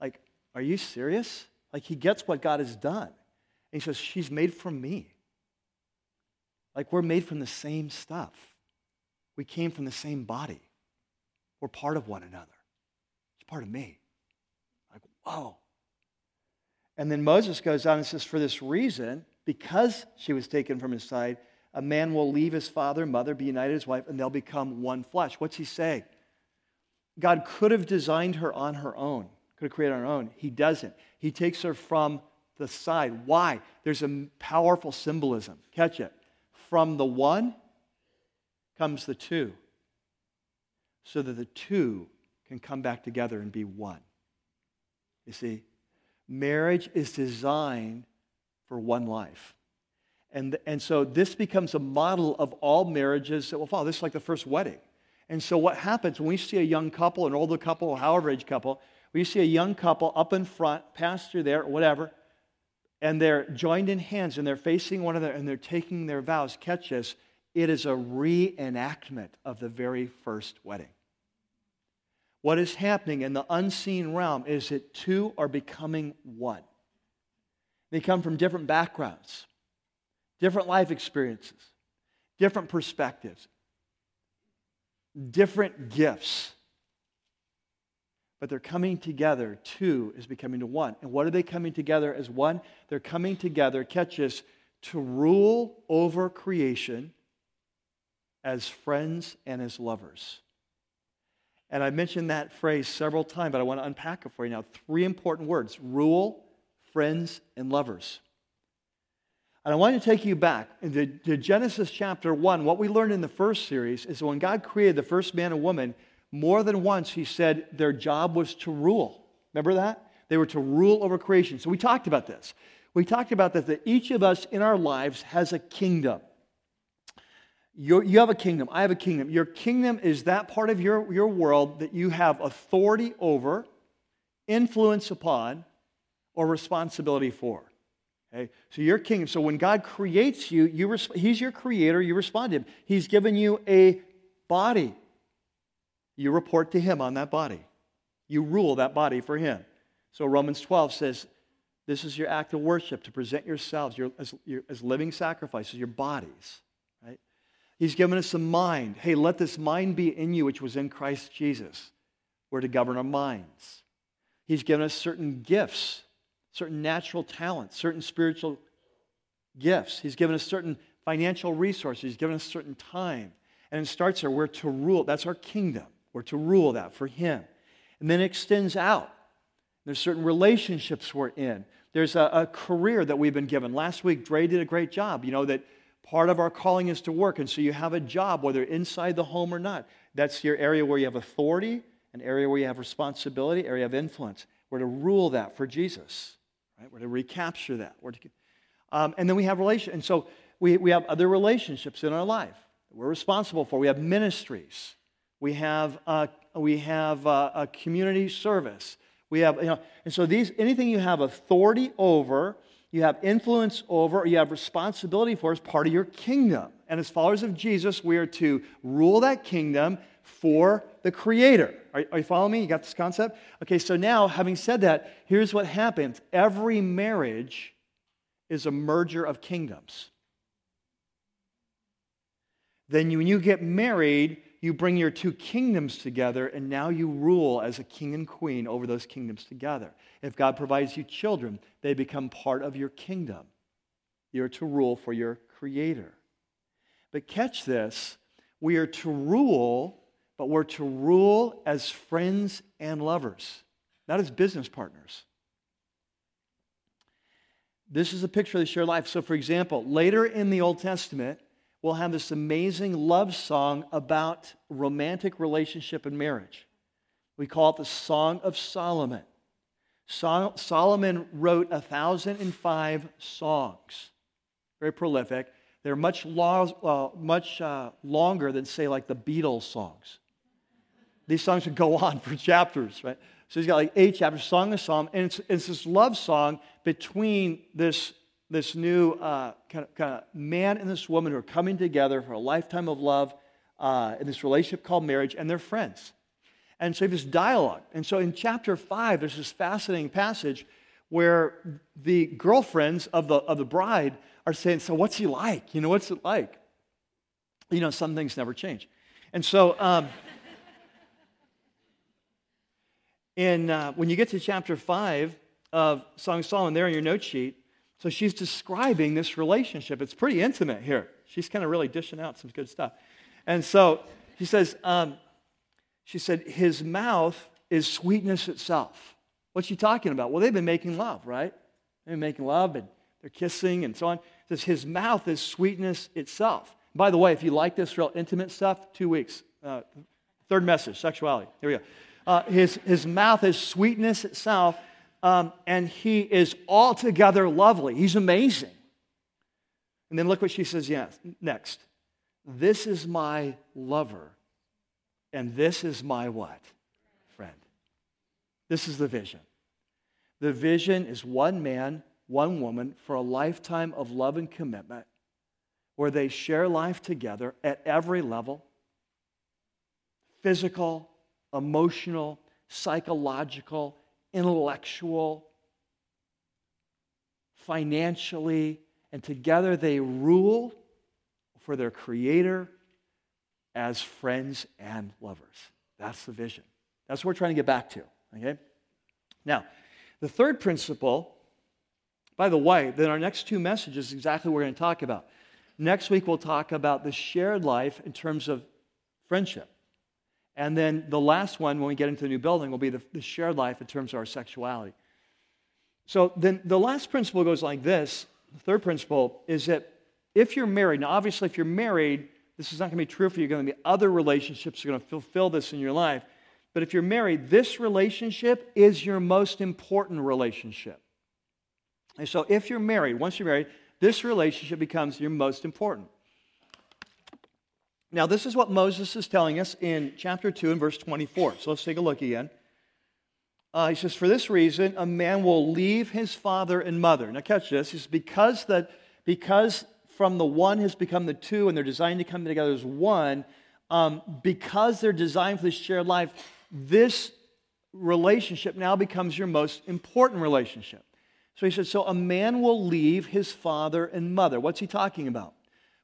Like, are you serious? Like, he gets what God has done. And he says, She's made from me. Like, we're made from the same stuff. We came from the same body. We're part of one another. It's part of me. Like, whoa. And then Moses goes on and says, For this reason, because she was taken from his side, a man will leave his father and mother, be united to his wife, and they'll become one flesh. What's he saying? God could have designed her on her own, could have created her own. He doesn't. He takes her from the side. Why? There's a powerful symbolism. Catch it. From the one comes the two, so that the two can come back together and be one. You see, marriage is designed for one life. And, and so this becomes a model of all marriages that will follow. This is like the first wedding. And so what happens when we see a young couple, an older couple, however age couple, we see a young couple up in front, pastor there, whatever, and they're joined in hands and they're facing one another and they're taking their vows. Catch this. It is a reenactment of the very first wedding. What is happening in the unseen realm is that two are becoming one. They come from different backgrounds, different life experiences, different perspectives, different gifts. But they're coming together. Two is becoming to one. And what are they coming together as one? They're coming together, catch this, to rule over creation as friends and as lovers. And I mentioned that phrase several times, but I want to unpack it for you now. Three important words rule, friends, and lovers. And I want to take you back into to Genesis chapter 1. What we learned in the first series is that when God created the first man and woman, more than once he said their job was to rule. Remember that? They were to rule over creation. So we talked about this. We talked about that, that each of us in our lives has a kingdom. You're, you have a kingdom. I have a kingdom. Your kingdom is that part of your, your world that you have authority over, influence upon, or responsibility for. Okay? So your kingdom. So when God creates you, you He's your creator. You respond to Him. He's given you a body. You report to Him on that body. You rule that body for Him. So Romans 12 says, "This is your act of worship to present yourselves your, as, your, as living sacrifices, your bodies." Right? He's given us a mind. Hey, let this mind be in you, which was in Christ Jesus. We're to govern our minds. He's given us certain gifts certain natural talents, certain spiritual gifts. He's given us certain financial resources. He's given us certain time. And it starts there. We're to rule. That's our kingdom. We're to rule that for Him. And then it extends out. There's certain relationships we're in. There's a, a career that we've been given. Last week, Dre did a great job. You know, that part of our calling is to work. And so you have a job, whether inside the home or not. That's your area where you have authority, an area where you have responsibility, area of influence. We're to rule that for Jesus. Right? We're to recapture that. We're to, um, and then we have relations. And so we, we have other relationships in our life we're responsible for. We have ministries. We have, uh, we have uh, a community service. We have, you know, and so these, anything you have authority over, you have influence over, or you have responsibility for is part of your kingdom. And as followers of Jesus, we are to rule that kingdom for the Creator. Are, are, you following me? You got this concept? Okay, so now, having said that, here's what happens every marriage is a merger of kingdoms. Then, you, when you get married, you bring your two kingdoms together, and now you rule as a king and queen over those kingdoms together. If God provides you children, they become part of your kingdom. You're to rule for your Creator. But catch this we are to rule but we're to rule as friends and lovers, not as business partners. This is a picture of the shared life. So, for example, later in the Old Testament, we'll have this amazing love song about romantic relationship and marriage. We call it the Song of Solomon. Solomon wrote 1,005 songs, very prolific. They're much, lo- uh, much uh, longer than, say, like the Beatles songs these songs would go on for chapters, right? So he's got like eight chapters, Song of Psalm, and it's, it's this love song between this, this new uh, kind, of, kind of man and this woman who are coming together for a lifetime of love uh, in this relationship called marriage, and they're friends. And so you have this dialogue. And so in chapter five, there's this fascinating passage where the girlfriends of the, of the bride are saying, So what's he like? You know, what's it like? You know, some things never change. And so, um, in, uh, when you get to chapter 5 of Song of Solomon, there in your note sheet, so she's describing this relationship. It's pretty intimate here. She's kind of really dishing out some good stuff. And so she says, um, she said, his mouth is sweetness itself. What's she talking about? Well, they've been making love, right? They've been making love and they're kissing and so on. says his mouth is sweetness itself. By the way, if you like this real intimate stuff, two weeks. Uh, third message, sexuality. Here we go. Uh, his, his mouth is sweetness itself, um, and he is altogether lovely. He's amazing. And then look what she says yes, next. This is my lover, and this is my what? Friend. This is the vision. The vision is one man, one woman for a lifetime of love and commitment where they share life together at every level physical, emotional, psychological, intellectual, financially, and together they rule for their Creator as friends and lovers. That's the vision. That's what we're trying to get back to. Okay? Now, the third principle, by the way, then our next two messages exactly what we're going to talk about. Next week, we'll talk about the shared life in terms of friendship. And then the last one, when we get into the new building, will be the, the shared life in terms of our sexuality. So then the last principle goes like this. The third principle is that if you're married, now obviously, if you're married, this is not going to be true for you. Going to be other relationships are going to fulfill this in your life. But if you're married, this relationship is your most important relationship. And so if you're married, once you're married, this relationship becomes your most important. Now, this is what Moses is telling us in chapter 2 and verse 24. So let's take a look again. Uh, he says, For this reason, a man will leave his father and mother. Now, catch this. He says, because, that, because from the one has become the two and they're designed to come together as one, um, because they're designed for this shared life, this relationship now becomes your most important relationship. So he said, So a man will leave his father and mother. What's he talking about?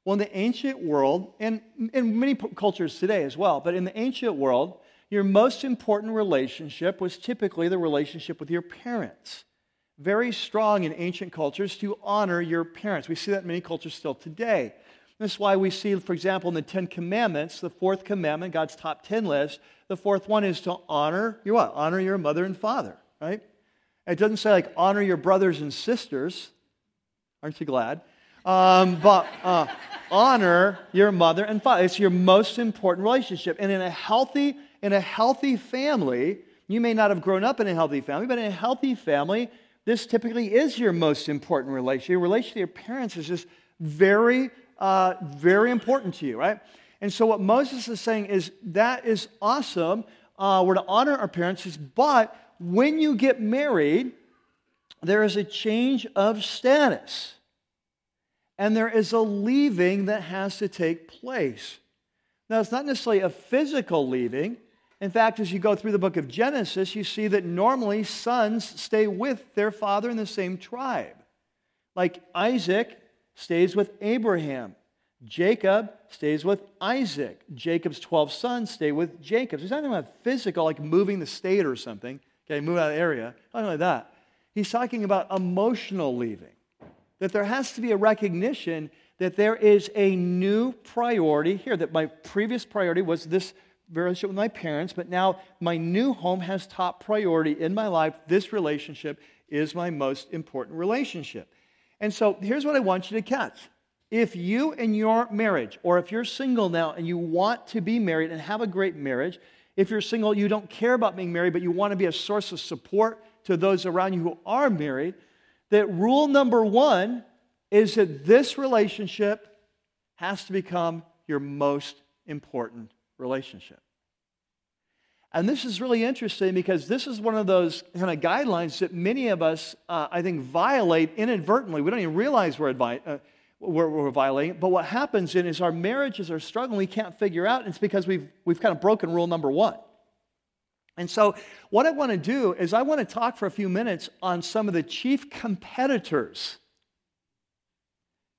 Well, in the ancient world, and in many cultures today as well, but in the ancient world, your most important relationship was typically the relationship with your parents. Very strong in ancient cultures to honor your parents. We see that in many cultures still today. This is why we see, for example, in the Ten Commandments, the fourth commandment, God's top ten list, the fourth one is to honor your what? Honor your mother and father, right? It doesn't say like honor your brothers and sisters. Aren't you glad? Um, but uh, honor your mother and father. It's your most important relationship. And in a healthy, in a healthy family, you may not have grown up in a healthy family, but in a healthy family, this typically is your most important relationship. Your relationship to your parents is just very, uh, very important to you, right? And so what Moses is saying is that is awesome. Uh, we're to honor our parents, but when you get married, there is a change of status and there is a leaving that has to take place. Now, it's not necessarily a physical leaving. In fact, as you go through the book of Genesis, you see that normally sons stay with their father in the same tribe. Like Isaac stays with Abraham, Jacob stays with Isaac. Jacob's 12 sons stay with Jacob. So he's not talking about physical, like moving the state or something, okay, move out of the area. Not like that. He's talking about emotional leaving that there has to be a recognition that there is a new priority here, that my previous priority was this relationship with my parents, but now my new home has top priority in my life. This relationship is my most important relationship. And so here's what I want you to catch. If you in your marriage, or if you're single now and you want to be married and have a great marriage, if you're single, you don't care about being married, but you want to be a source of support to those around you who are married, that rule number one is that this relationship has to become your most important relationship. And this is really interesting because this is one of those kind of guidelines that many of us, uh, I think, violate inadvertently. We don't even realize we're, advi- uh, we're, we're, violating But what happens then is our marriages are struggling. We can't figure out. And it's because we've, we've kind of broken rule number one. And so, what I want to do is, I want to talk for a few minutes on some of the chief competitors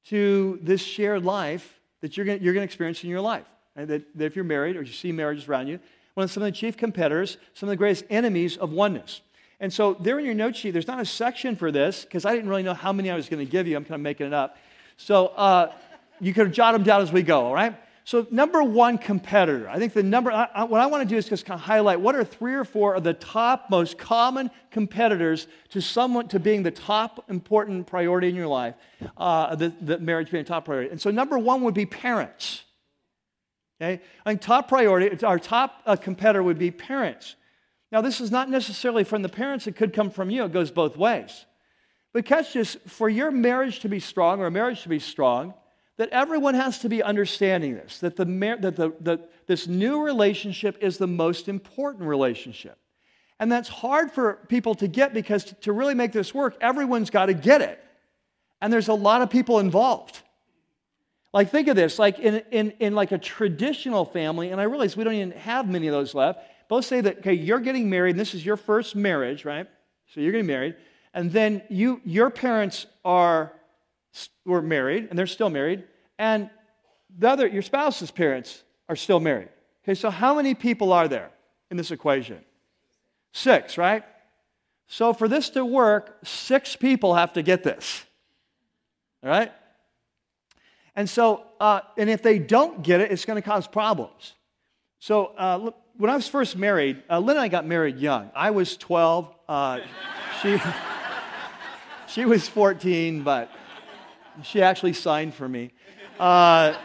to this shared life that you're going to experience in your life. That, that if you're married or you see marriages around you, one of some of the chief competitors, some of the greatest enemies of oneness. And so, there in your note sheet, there's not a section for this because I didn't really know how many I was going to give you. I'm kind of making it up. So, uh, you can jot them down as we go, all right? So, number one competitor. I think the number, I, I, what I want to do is just kind of highlight what are three or four of the top, most common competitors to someone, to being the top important priority in your life, uh, the, the marriage being a top priority. And so, number one would be parents. Okay? Top priority, our top uh, competitor would be parents. Now, this is not necessarily from the parents, it could come from you. It goes both ways. But catch this for your marriage to be strong or a marriage to be strong, that everyone has to be understanding this, that, the, that the, the, this new relationship is the most important relationship. And that's hard for people to get because to, really make this work, everyone's got to get it. And there's a lot of people involved. Like, think of this, like in, in, in like a traditional family, and I realize we don't even have many of those left. Both say that, okay, you're getting married, and this is your first marriage, right? So you're getting married. And then you, your parents are were married, and they're still married, and the other, your spouse's parents are still married. Okay, so how many people are there in this equation? Six, right? So for this to work, six people have to get this. All right? And so, uh, and if they don't get it, it's going to cause problems. So, uh, when I was first married, uh, Lynn and I got married young. I was 12. Uh, she, she was 14, but she actually signed for me. Uh,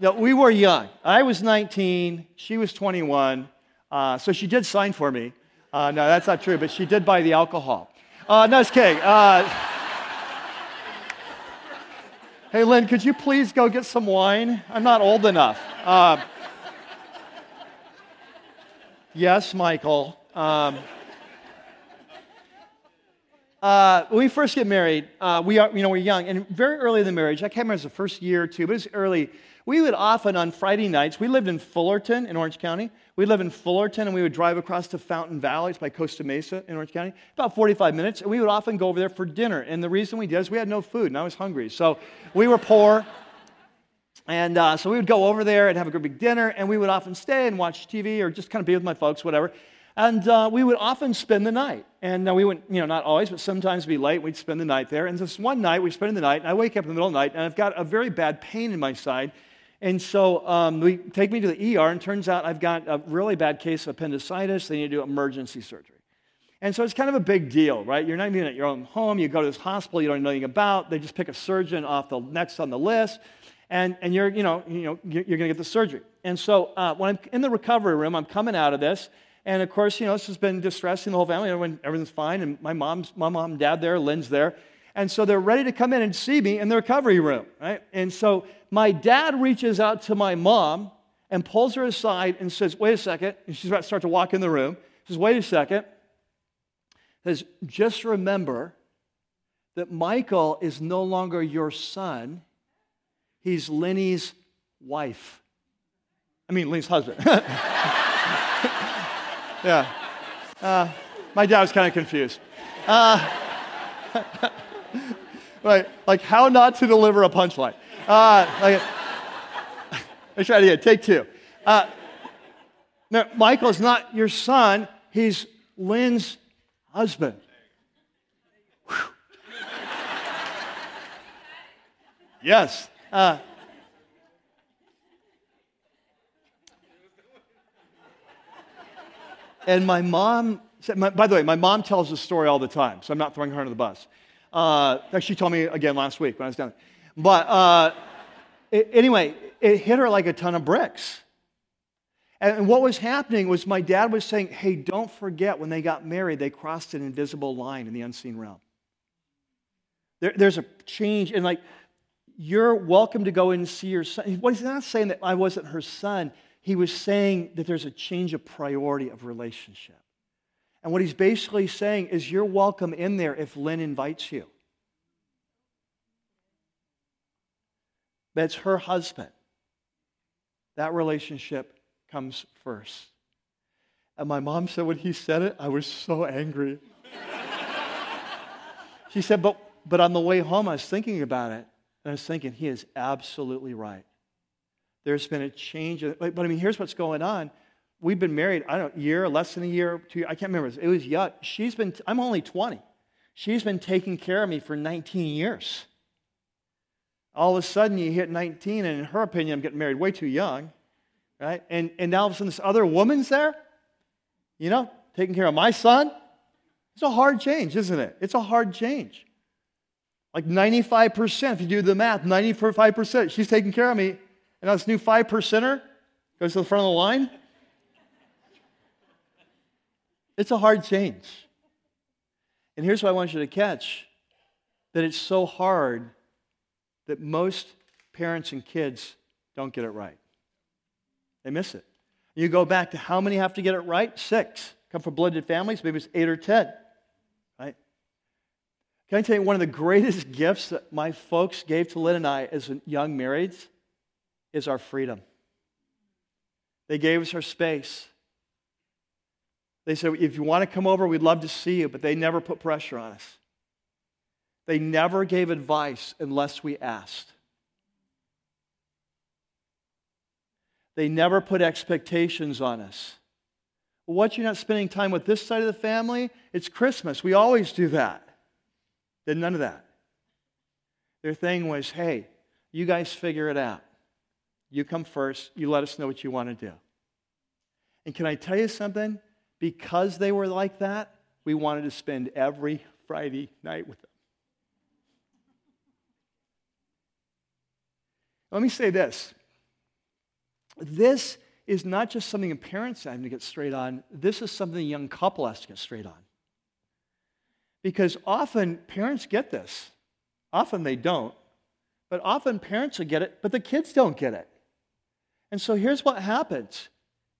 no, we were young. I was 19. She was 21. Uh, so she did sign for me. no, that's not true, but she did buy the alcohol. no, it's kidding. Hey, Lynn, could you please go get some wine? I'm not old enough. Uh, yes, Michael. Um, uh, when we first get married, uh, we are, you know, we're young, and very early in the marriage, I can't remember it was the first year or two, but it was early. We would often on Friday nights, we lived in Fullerton in Orange County. We lived in Fullerton, and we would drive across to Fountain Valley, it's by Costa Mesa in Orange County, about 45 minutes, and we would often go over there for dinner. And the reason we did is we had no food, and I was hungry. So we were poor. And uh, so we would go over there and have a great big dinner, and we would often stay and watch TV or just kind of be with my folks, whatever. And uh, we would often spend the night. And uh, we would, you know, not always, but sometimes be late. We'd spend the night there. And this one night, we spend the night, and I wake up in the middle of the night, and I've got a very bad pain in my side. And so um, we take me to the ER, and turns out I've got a really bad case of appendicitis. They need to do emergency surgery. And so it's kind of a big deal, right? You're not even at your own home. You go to this hospital you don't know anything about. They just pick a surgeon off the next on the list, and, and you're, you know, you know, you're, you're going to get the surgery. And so uh, when I'm in the recovery room, I'm coming out of this, and of course, you know, this has been distressing the whole family. Everyone, everything's fine, and my mom's, my mom and dad there, Lynn's there. And so they're ready to come in and see me in the recovery room, right? And so my dad reaches out to my mom and pulls her aside and says, Wait a second. And she's about to start to walk in the room. He says, Wait a second. He says, Just remember that Michael is no longer your son, he's Lenny's wife. I mean, Lenny's husband. yeah. Uh, my dad was kind of confused. Uh, right, like how not to deliver a punchline. Uh, like, let's try it again. Take two. Uh, no, Michael's not your son. He's Lynn's husband. yes. Uh, and my mom said, my, by the way, my mom tells this story all the time, so I'm not throwing her under the bus. Uh, she told me again last week when I was down. But uh, it, anyway, it hit her like a ton of bricks. And what was happening was my dad was saying, hey, don't forget when they got married, they crossed an invisible line in the unseen realm. There, there's a change, and like, you're welcome to go and see your son. What he's not saying that I wasn't her son. He was saying that there's a change of priority of relationship. And what he's basically saying is, you're welcome in there if Lynn invites you. It's her husband. That relationship comes first. And my mom said when he said it, I was so angry. she said, but, but on the way home, I was thinking about it. And I was thinking, he is absolutely right. There's been a change. But, I mean, here's what's going on. We've been married, I don't know, year, less than a year, two years. I can't remember. It was young. She's been, I'm only 20. She's been taking care of me for 19 years all of a sudden you hit 19, and in her opinion, I'm getting married way too young, right? And, and now all of a sudden this other woman's there, you know, taking care of my son. It's a hard change, isn't it? It's a hard change. Like 95%, if you do the math, 95%, she's taking care of me. And now this new 5 percenter goes to the front of the line. It's a hard change. And here's what I want you to catch that it's so hard that most parents and kids don't get it right. They miss it. You go back to how many have to get it right? Six. Come from blended families, maybe it's eight or ten. Right? Can I tell you one of the greatest gifts that my folks gave to Lynn and I as young marrieds is our freedom. They gave us our space. They said, if you want to come over, we'd love to see you, but they never put pressure on us. They never gave advice unless we asked. They never put expectations on us. What, you're not spending time with this side of the family? It's Christmas. We always do that. Did none of that. Their thing was, hey, you guys figure it out. You come first. You let us know what you want to do. And can I tell you something? Because they were like that, we wanted to spend every Friday night with them. Let me say this this is not just something a parents have to get straight on, this is something a young couple has to get straight on. Because often parents get this. Often they don't. But often parents will get it, but the kids don't get it. And so here's what happens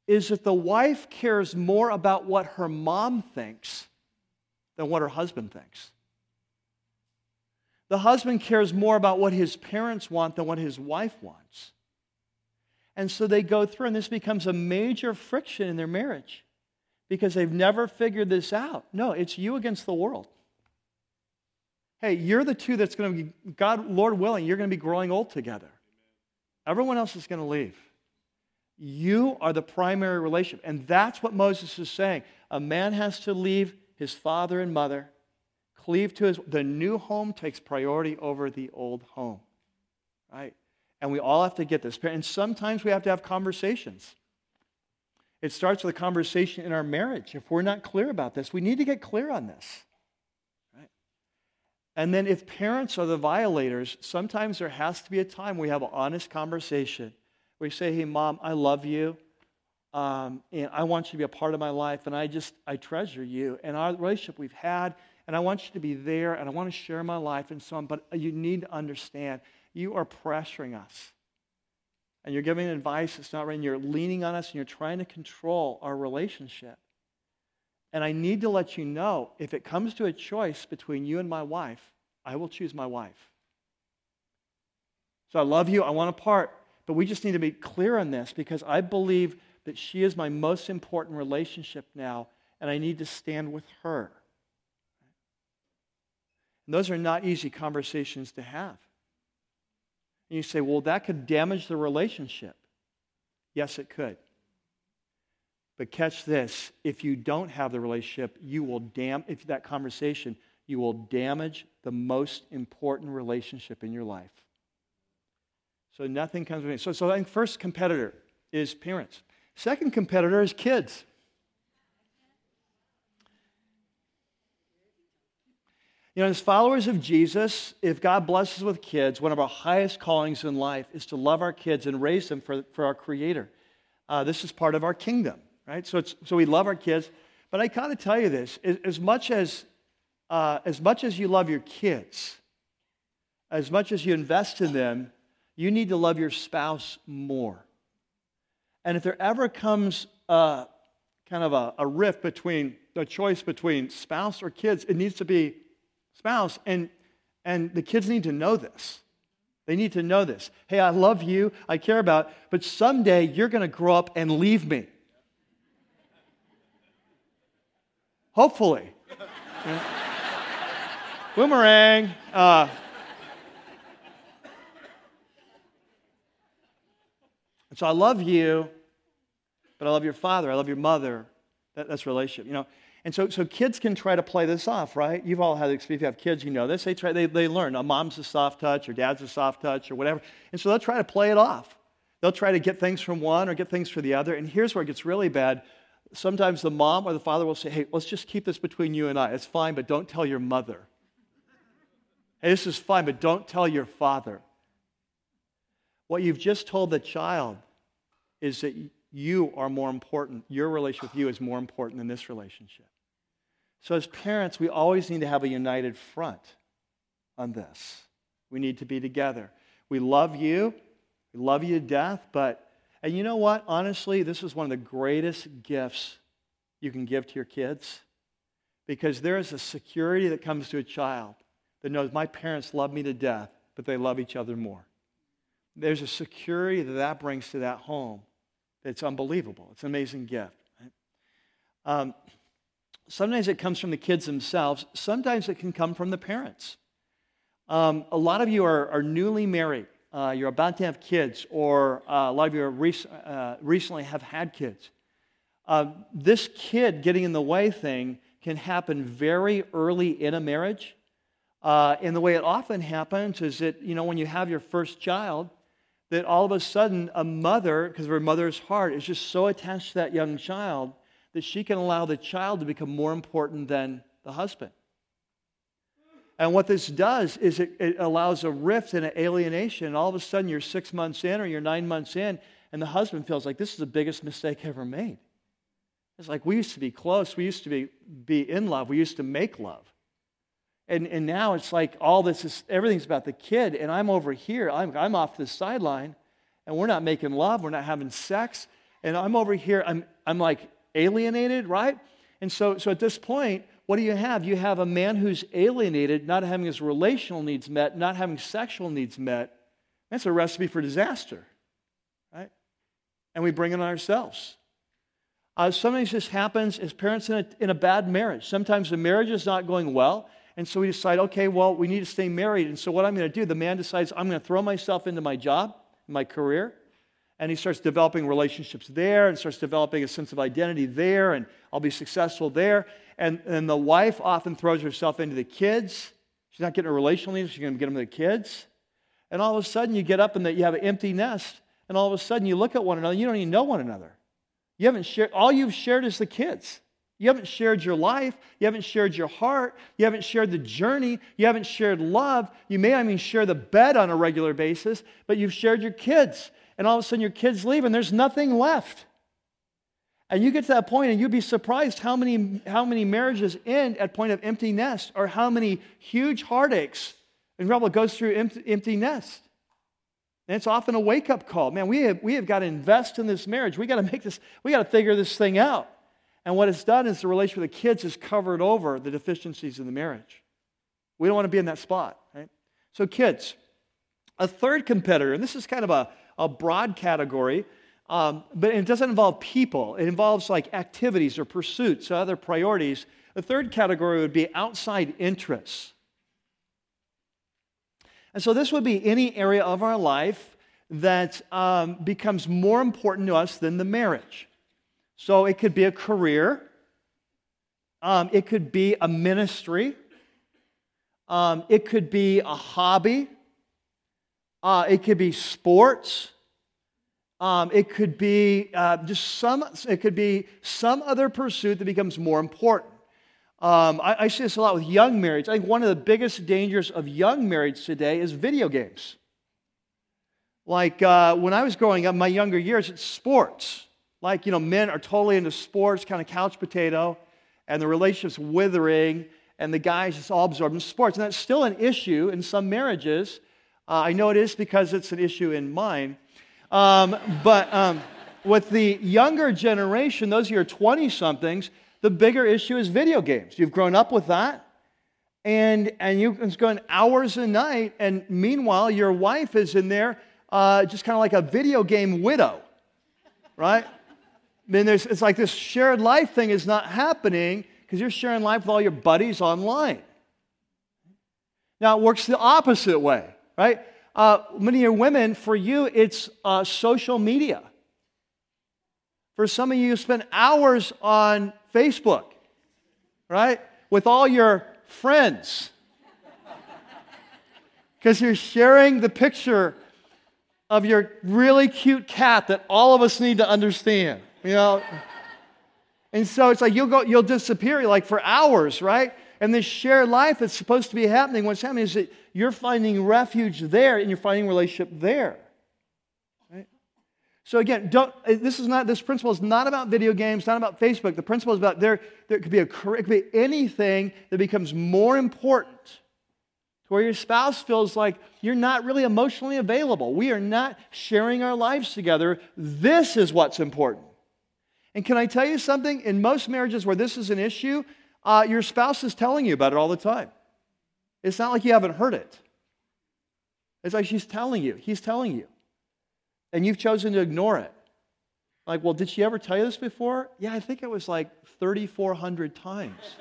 is that the wife cares more about what her mom thinks than what her husband thinks. The husband cares more about what his parents want than what his wife wants. And so they go through, and this becomes a major friction in their marriage because they've never figured this out. No, it's you against the world. Hey, you're the two that's going to be, God, Lord willing, you're going to be growing old together. Everyone else is going to leave. You are the primary relationship. And that's what Moses is saying. A man has to leave his father and mother, cleave to his. The new home takes priority over the old home. Right? And we all have to get this. And sometimes we have to have conversations. It starts with a conversation in our marriage. If we're not clear about this, we need to get clear on this. Right? And then, if parents are the violators, sometimes there has to be a time we have an honest conversation where you say, Hey, mom, I love you. Um, and I want you to be a part of my life. And I just, I treasure you and our relationship we've had. And I want you to be there. And I want to share my life and so on. But you need to understand you are pressuring us. And you're giving advice that's not right. And you're leaning on us and you're trying to control our relationship. And I need to let you know if it comes to a choice between you and my wife, I will choose my wife. So I love you. I want to part. But we just need to be clear on this because I believe that she is my most important relationship now, and I need to stand with her. And those are not easy conversations to have. And you say, well, that could damage the relationship. Yes, it could. But catch this if you don't have the relationship, you will dam if that conversation, you will damage the most important relationship in your life. So nothing comes between. So, so I think first competitor is parents. Second competitor is kids. You know, as followers of Jesus, if God blesses with kids, one of our highest callings in life is to love our kids and raise them for, for our Creator. Uh, this is part of our kingdom, right? So, so we love our kids. But I got to tell you this as much as, uh, as much as you love your kids, as much as you invest in them, you need to love your spouse more. And if there ever comes a, kind of a, a rift between a choice between spouse or kids, it needs to be spouse. And, and the kids need to know this. They need to know this. Hey, I love you, I care about, but someday you're going to grow up and leave me. Hopefully. Boomerang. Uh, so I love you, but I love your father. I love your mother. That, that's relationship. You know, and so, so kids can try to play this off, right? You've all had experience. If you have kids, you know this. They, try, they, they learn. A mom's a soft touch, or dad's a soft touch, or whatever. And so they'll try to play it off. They'll try to get things from one or get things for the other. And here's where it gets really bad. Sometimes the mom or the father will say, hey, let's just keep this between you and I. It's fine, but don't tell your mother. Hey, this is fine, but don't tell your father. What you've just told the child is that you are more important. Your relationship with you is more important than this relationship. So, as parents, we always need to have a united front on this. We need to be together. We love you, we love you to death, but, and you know what? Honestly, this is one of the greatest gifts you can give to your kids because there is a security that comes to a child that knows my parents love me to death, but they love each other more. There's a security that that brings to that home that's unbelievable. It's an amazing gift. Um, sometimes it comes from the kids themselves, sometimes it can come from the parents. Um, a lot of you are, are newly married. Uh, you're about to have kids, or uh, a lot of you rec- uh, recently have had kids. Uh, this kid getting in the way thing can happen very early in a marriage. Uh, and the way it often happens is that, you know, when you have your first child, that all of a sudden a mother, because her mother's heart, is just so attached to that young child that she can allow the child to become more important than the husband. And what this does is it, it, allows a rift and an alienation. And all of a sudden, you're six months in or you're nine months in, and the husband feels like this is the biggest mistake ever made. It's like we used to be close, we used to be, be in love, we used to make love. And, and now it's like all this is, everything's about the kid, and I'm over here, I'm, I'm off the sideline, and we're not making love, we're not having sex, and I'm over here, I'm, I'm like alienated, right? And so, so at this point, what do you have? You have a man who's alienated, not having his relational needs met, not having sexual needs met. That's a recipe for disaster, right? And we bring it on ourselves. Uh, sometimes this happens as parents in a, in a bad marriage. Sometimes the marriage is not going well, and so we decide, okay, well, we need to stay married. And so what I'm going to do, the man decides, I'm going to throw myself into my job, my career, and he starts developing relationships there and starts developing a sense of identity there, and I'll be successful there. And, and the wife often throws herself into the kids. She's not getting a relational needs, she's going to get them to the kids. And all of a sudden, you get up and you have an empty nest, and all of a sudden, you look at one another, you don't even know one another. You haven't shared, all you've shared is the kids. You haven't shared your life. You haven't shared your heart. You haven't shared the journey. You haven't shared love. You may, I mean, share the bed on a regular basis, but you've shared your kids. And all of a sudden, your kids leave and there's nothing left. And you get to that point and you'd be surprised how many, how many marriages end at point of empty nest or how many huge heartaches and rebel goes through empty, empty nest. And it's often a wake up call. Man, we have, we have got to invest in this marriage. We got to make this, we got to figure this thing out. And what it's done is the relationship with the kids has covered over the deficiencies in the marriage. We don't want to be in that spot, right? So, kids, a third competitor, and this is kind of a, a broad category, um, but it doesn't involve people. It involves like activities or pursuits or other priorities. A third category would be outside interests. And so this would be any area of our life that um, becomes more important to us than the marriage. So it could be a career, um, it could be a ministry, um, it could be a hobby, uh, it could be sports. Um, it could be uh, just some. It could be some other pursuit that becomes more important. Um, I, I, see this a lot with young marriage. I think one of the biggest dangers of young marriage today is video games. Like uh, when I was growing up, my younger years, it's sports. Like, you know, men are totally into sports, kind of couch potato, and the relationship's withering, and the guys just all absorbed in sports. And that's still an issue in some marriages. Uh, I know it is because it's an issue in mine. Um, but um, with the younger generation, those of you are 20 somethings, the bigger issue is video games. You've grown up with that, and, and you, it's going hours a night, and meanwhile, your wife is in there uh, just kind of like a video game widow, right? Mean, there's, it's like this shared life thing is not happening because you're sharing life with all your buddies online. Now, it works the opposite way, right? Uh, many of your women, for you, it's uh, social media. For some of you, you spend hours on Facebook, right? With all your friends. Because you're sharing the picture of your really cute cat that all of us need to understand, you know? And so it's like you'll go, you'll disappear like for hours, right? And this shared life that's supposed to be happening, what's happening is that you're finding refuge there and you're finding relationship there. So again, don't, uh, this is not this principle is not about video games, not about Facebook. The principle is about there, there could be a it could be anything that becomes more important to where your spouse feels like you're not really emotionally available. We are not sharing our lives together. This is what's important. And can I tell you something? In most marriages where this is an issue, uh, your spouse is telling you about it all the time. It's not like you haven't heard it. It's like she's telling you, he's telling you. And you've chosen to ignore it. Like, well, did she ever tell you this before? Yeah, I think it was like 3,400 times.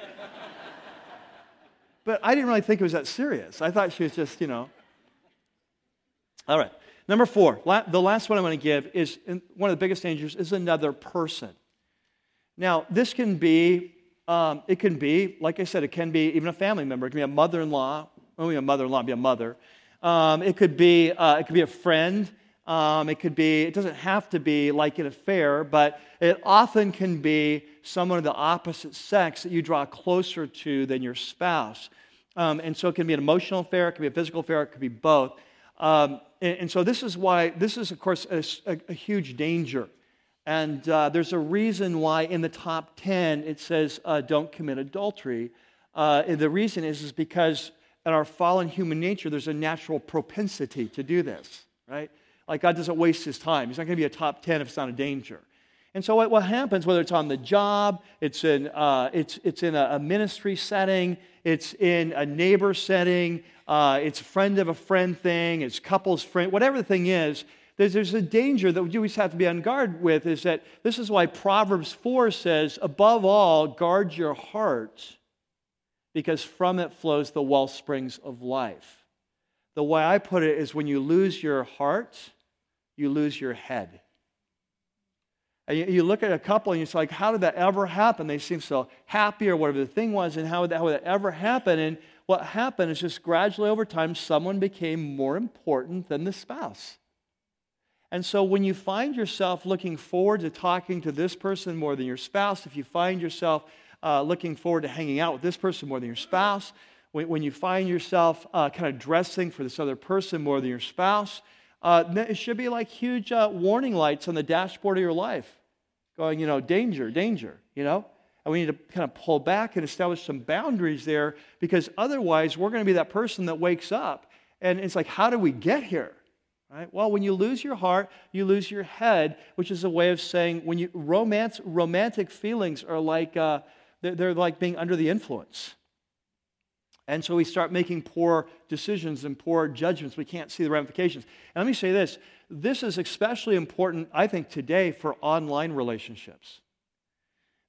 but I didn't really think it was that serious. I thought she was just, you know. All right. Number four, the last one I want to give is one of the biggest dangers is another person. Now, this can be, um, it can be, like I said, it can be even a family member. It can be a mother-in-law. Oh, a mother-in-law, be a mother. Um, it could be, uh, it could be a friend. Um, it could be, it doesn't have to be like an affair, but it often can be someone of the opposite sex that you draw closer to than your spouse. Um, and so it can be an emotional affair, it can be a physical affair, it could be both. Um, and, and, so this is why, this is, of course, a, a, a huge danger. And uh, there's a reason why in the top 10 it says uh, don't commit adultery. Uh, the reason is, is because in our fallen human nature, there's a natural propensity to do this, right? Like God doesn't waste his time. He's not going to be a top 10 if it's not a danger. And so what, what happens, whether it's on the job, it's in, uh, it's, it's in a, a, ministry setting, it's in a neighbor setting, uh, it's friend of a friend thing, it's couples friend, whatever the thing is, there's, there's a danger that we always have to be on guard with is that this is why Proverbs 4 says, above all, guard your heart because from it flows the well springs of life. The way I put it is when you lose your heart, you lose your head. And you, you look at a couple and it's like, how did that ever happen? They seem so happy or whatever the thing was, and how would that, how would that ever happen? And what happened is just gradually over time, someone became more important than the spouse. And so when you find yourself looking forward to talking to this person more than your spouse, if you find yourself uh, looking forward to hanging out with this person more than your spouse, when, when you find yourself uh, kind of dressing for this other person more than your spouse, uh, it should be like huge uh, warning lights on the dashboard of your life going, you know, danger, danger, you know? And we need to kind of pull back and establish some boundaries there because otherwise we're going to be that person that wakes up and it's like, how do we get here? Right? Well, when you lose your heart, you lose your head, which is a way of saying when you romance, romantic feelings are like uh, they're, they're like being under the influence. And so we start making poor decisions and poor judgments. We can't see the ramifications. And let me say this this is especially important, I think, today for online relationships.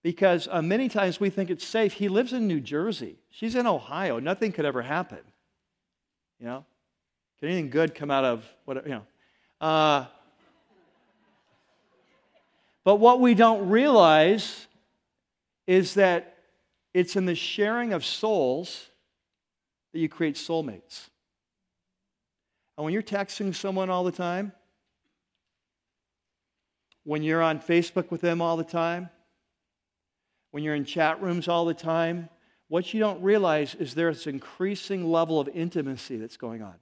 Because uh, many times we think it's safe. He lives in New Jersey, she's in Ohio. Nothing could ever happen. You know? Can anything good come out of what, you know? Uh, but what we don't realize is that it's in the sharing of souls that you create soulmates. And when you're texting someone all the time, when you're on Facebook with them all the time, when you're in chat rooms all the time, what you don't realize is there's an increasing level of intimacy that's going on.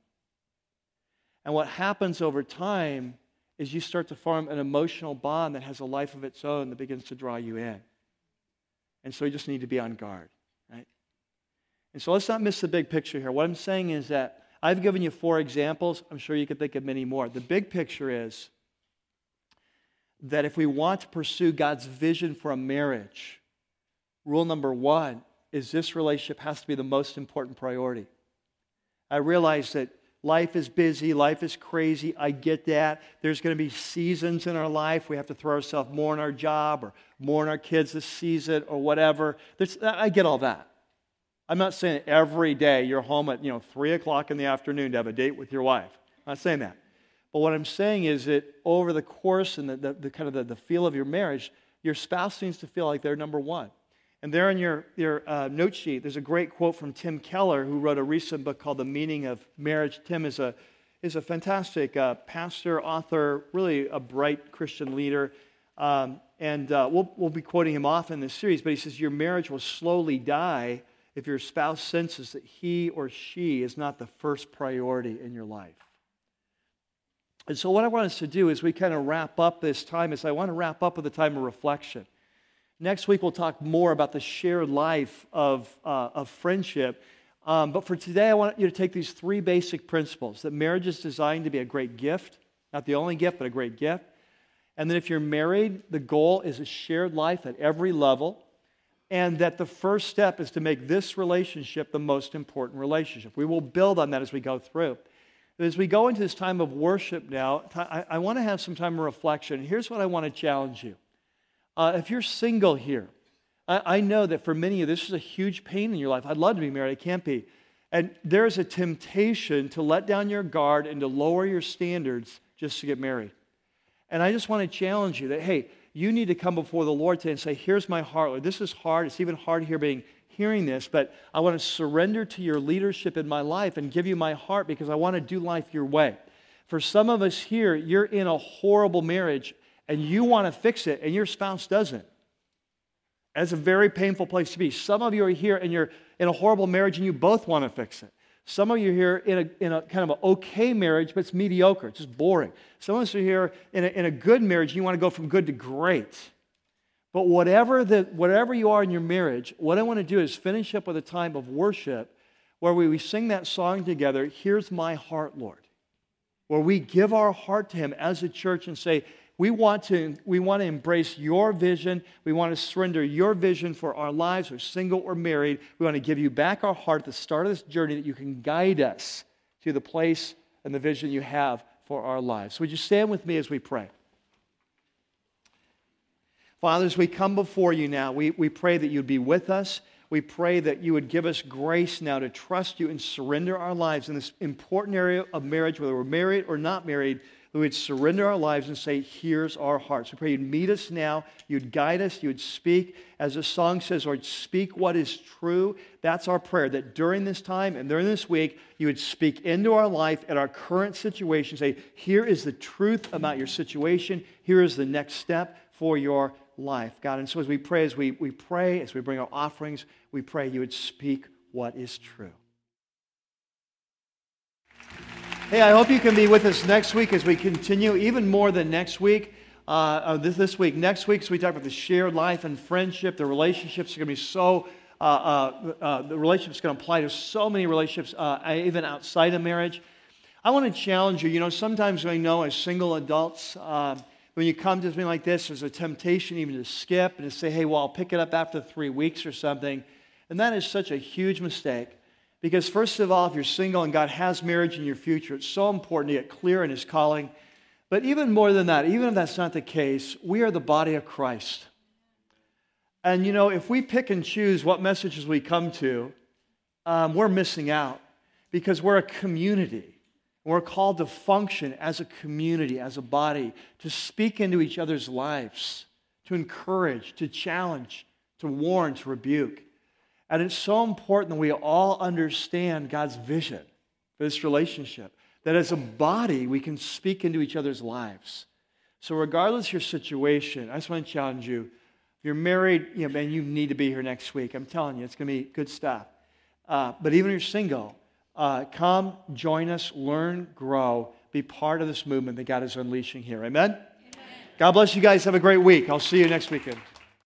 And what happens over time is you start to form an emotional bond that has a life of its own that begins to draw you in. And so you just need to be on guard. right? And so let's not miss the big picture here. What I'm saying is that I've given you four examples. I'm sure you could think of many more. The big picture is that if we want to pursue God's vision for a marriage, rule number one is this relationship has to be the most important priority. I realize that life is busy, life is crazy. I get that. There's going to be seasons in our life. We have to throw ourselves more in our job or more in our kids this season or whatever. There's, I get all that. I'm not saying every day you're home at you know three o'clock in the afternoon to have a date with your wife. I'm not saying that. But what I'm saying is that over the course and the, the, the kind of the, the, feel of your marriage, your spouse needs to feel like they're number one. And there in your, your uh, note sheet, there's a great quote from Tim Keller, who wrote a recent book called The Meaning of Marriage. Tim is a, is a fantastic uh, pastor, author, really a bright Christian leader. Um, and uh, we'll, we'll be quoting him often in this series, but he says, Your marriage will slowly die if your spouse senses that he or she is not the first priority in your life. And so, what I want us to do is we kind of wrap up this time, is I want to wrap up with a time of reflection. Next week, we'll talk more about the shared life of, uh, of friendship. Um, but for today, I want you to take these three basic principles that marriage is designed to be a great gift, not the only gift, but a great gift. And then, if you're married, the goal is a shared life at every level and that the first step is to make this relationship the most important relationship. We will build on that as we go through. As we go into this time of worship now, I, I want to have some time of reflection. Here's what I want to challenge you. Uh, if you're single here, I, I know that for many of you, this is a huge pain in your life. I'd love to be married, I can't be. And there's a temptation to let down your guard and to lower your standards just to get married. And I just want to challenge you that, hey, you need to come before the Lord today and say, here's my heart. Lord, this is hard. It's even hard here being hearing this, but I want to surrender to your leadership in my life and give you my heart because I want to do life your way. For some of us here, you're in a horrible marriage and you want to fix it and your spouse doesn't. That's a very painful place to be. Some of you are here and you're in a horrible marriage and you both want to fix it. Some of you are here in a, in a kind of an okay marriage, but it's mediocre, it's just boring. Some of us are here in a, in a good marriage and you want to go from good to great. But whatever, the, whatever you are in your marriage, what I want to do is finish up with a time of worship where we, we sing that song together, Here's My Heart, Lord. Where we give our heart to Him as a church and say, we want, to, we want to embrace your vision. We want to surrender your vision for our lives, or single or married. We want to give you back our heart at the start of this journey that you can guide us to the place and the vision you have for our lives. So would you stand with me as we pray? Father, as we come before you now, we, we pray that you'd be with us. We pray that you would give us grace now to trust you and surrender our lives in this important area of marriage, whether we're married or not married we would surrender our lives and say, Here's our hearts. We pray you'd meet us now, you'd guide us, you would speak. As the song says, Lord, speak what is true. That's our prayer, that during this time and during this week, you would speak into our life at our current situation. Say, Here is the truth about your situation. Here is the next step for your life, God. And so as we pray, as we, we pray, as we bring our offerings, we pray you would speak what is true. Hey, I hope you can be with us next week as we continue, even more than next week. Uh, uh, this, this week, next week, so we talk about the shared life and friendship. The relationships are going to be so, uh, uh, uh the relationships going to apply to so many relationships, uh, even outside of marriage. I want to challenge you. You know, sometimes I know as single adults, when you come to something like this, there's a temptation even to skip and to say, hey, well, I'll pick it up after three weeks or something. And that is such a huge mistake. Because, first of all, if you're single and God has marriage in your future, it's so important to get clear in His calling. But even more than that, even if that's not the case, we are the body of Christ. And, you know, if we pick and choose what messages we come to, um, we're missing out because we're a community. We're called to function as a community, as a body, to speak into each other's lives, to encourage, to challenge, to warn, to rebuke. And it's so important that we all understand God's vision for this relationship, that as a body, we can speak into each other's lives. So, regardless of your situation, I just want to challenge you. If you're married, you know, man, you need to be here next week. I'm telling you, it's going to be good stuff. Uh, but even if you're single, uh, come, join us, learn, grow, be part of this movement that God is unleashing here. Amen? Amen? God bless you guys. Have a great week. I'll see you next weekend.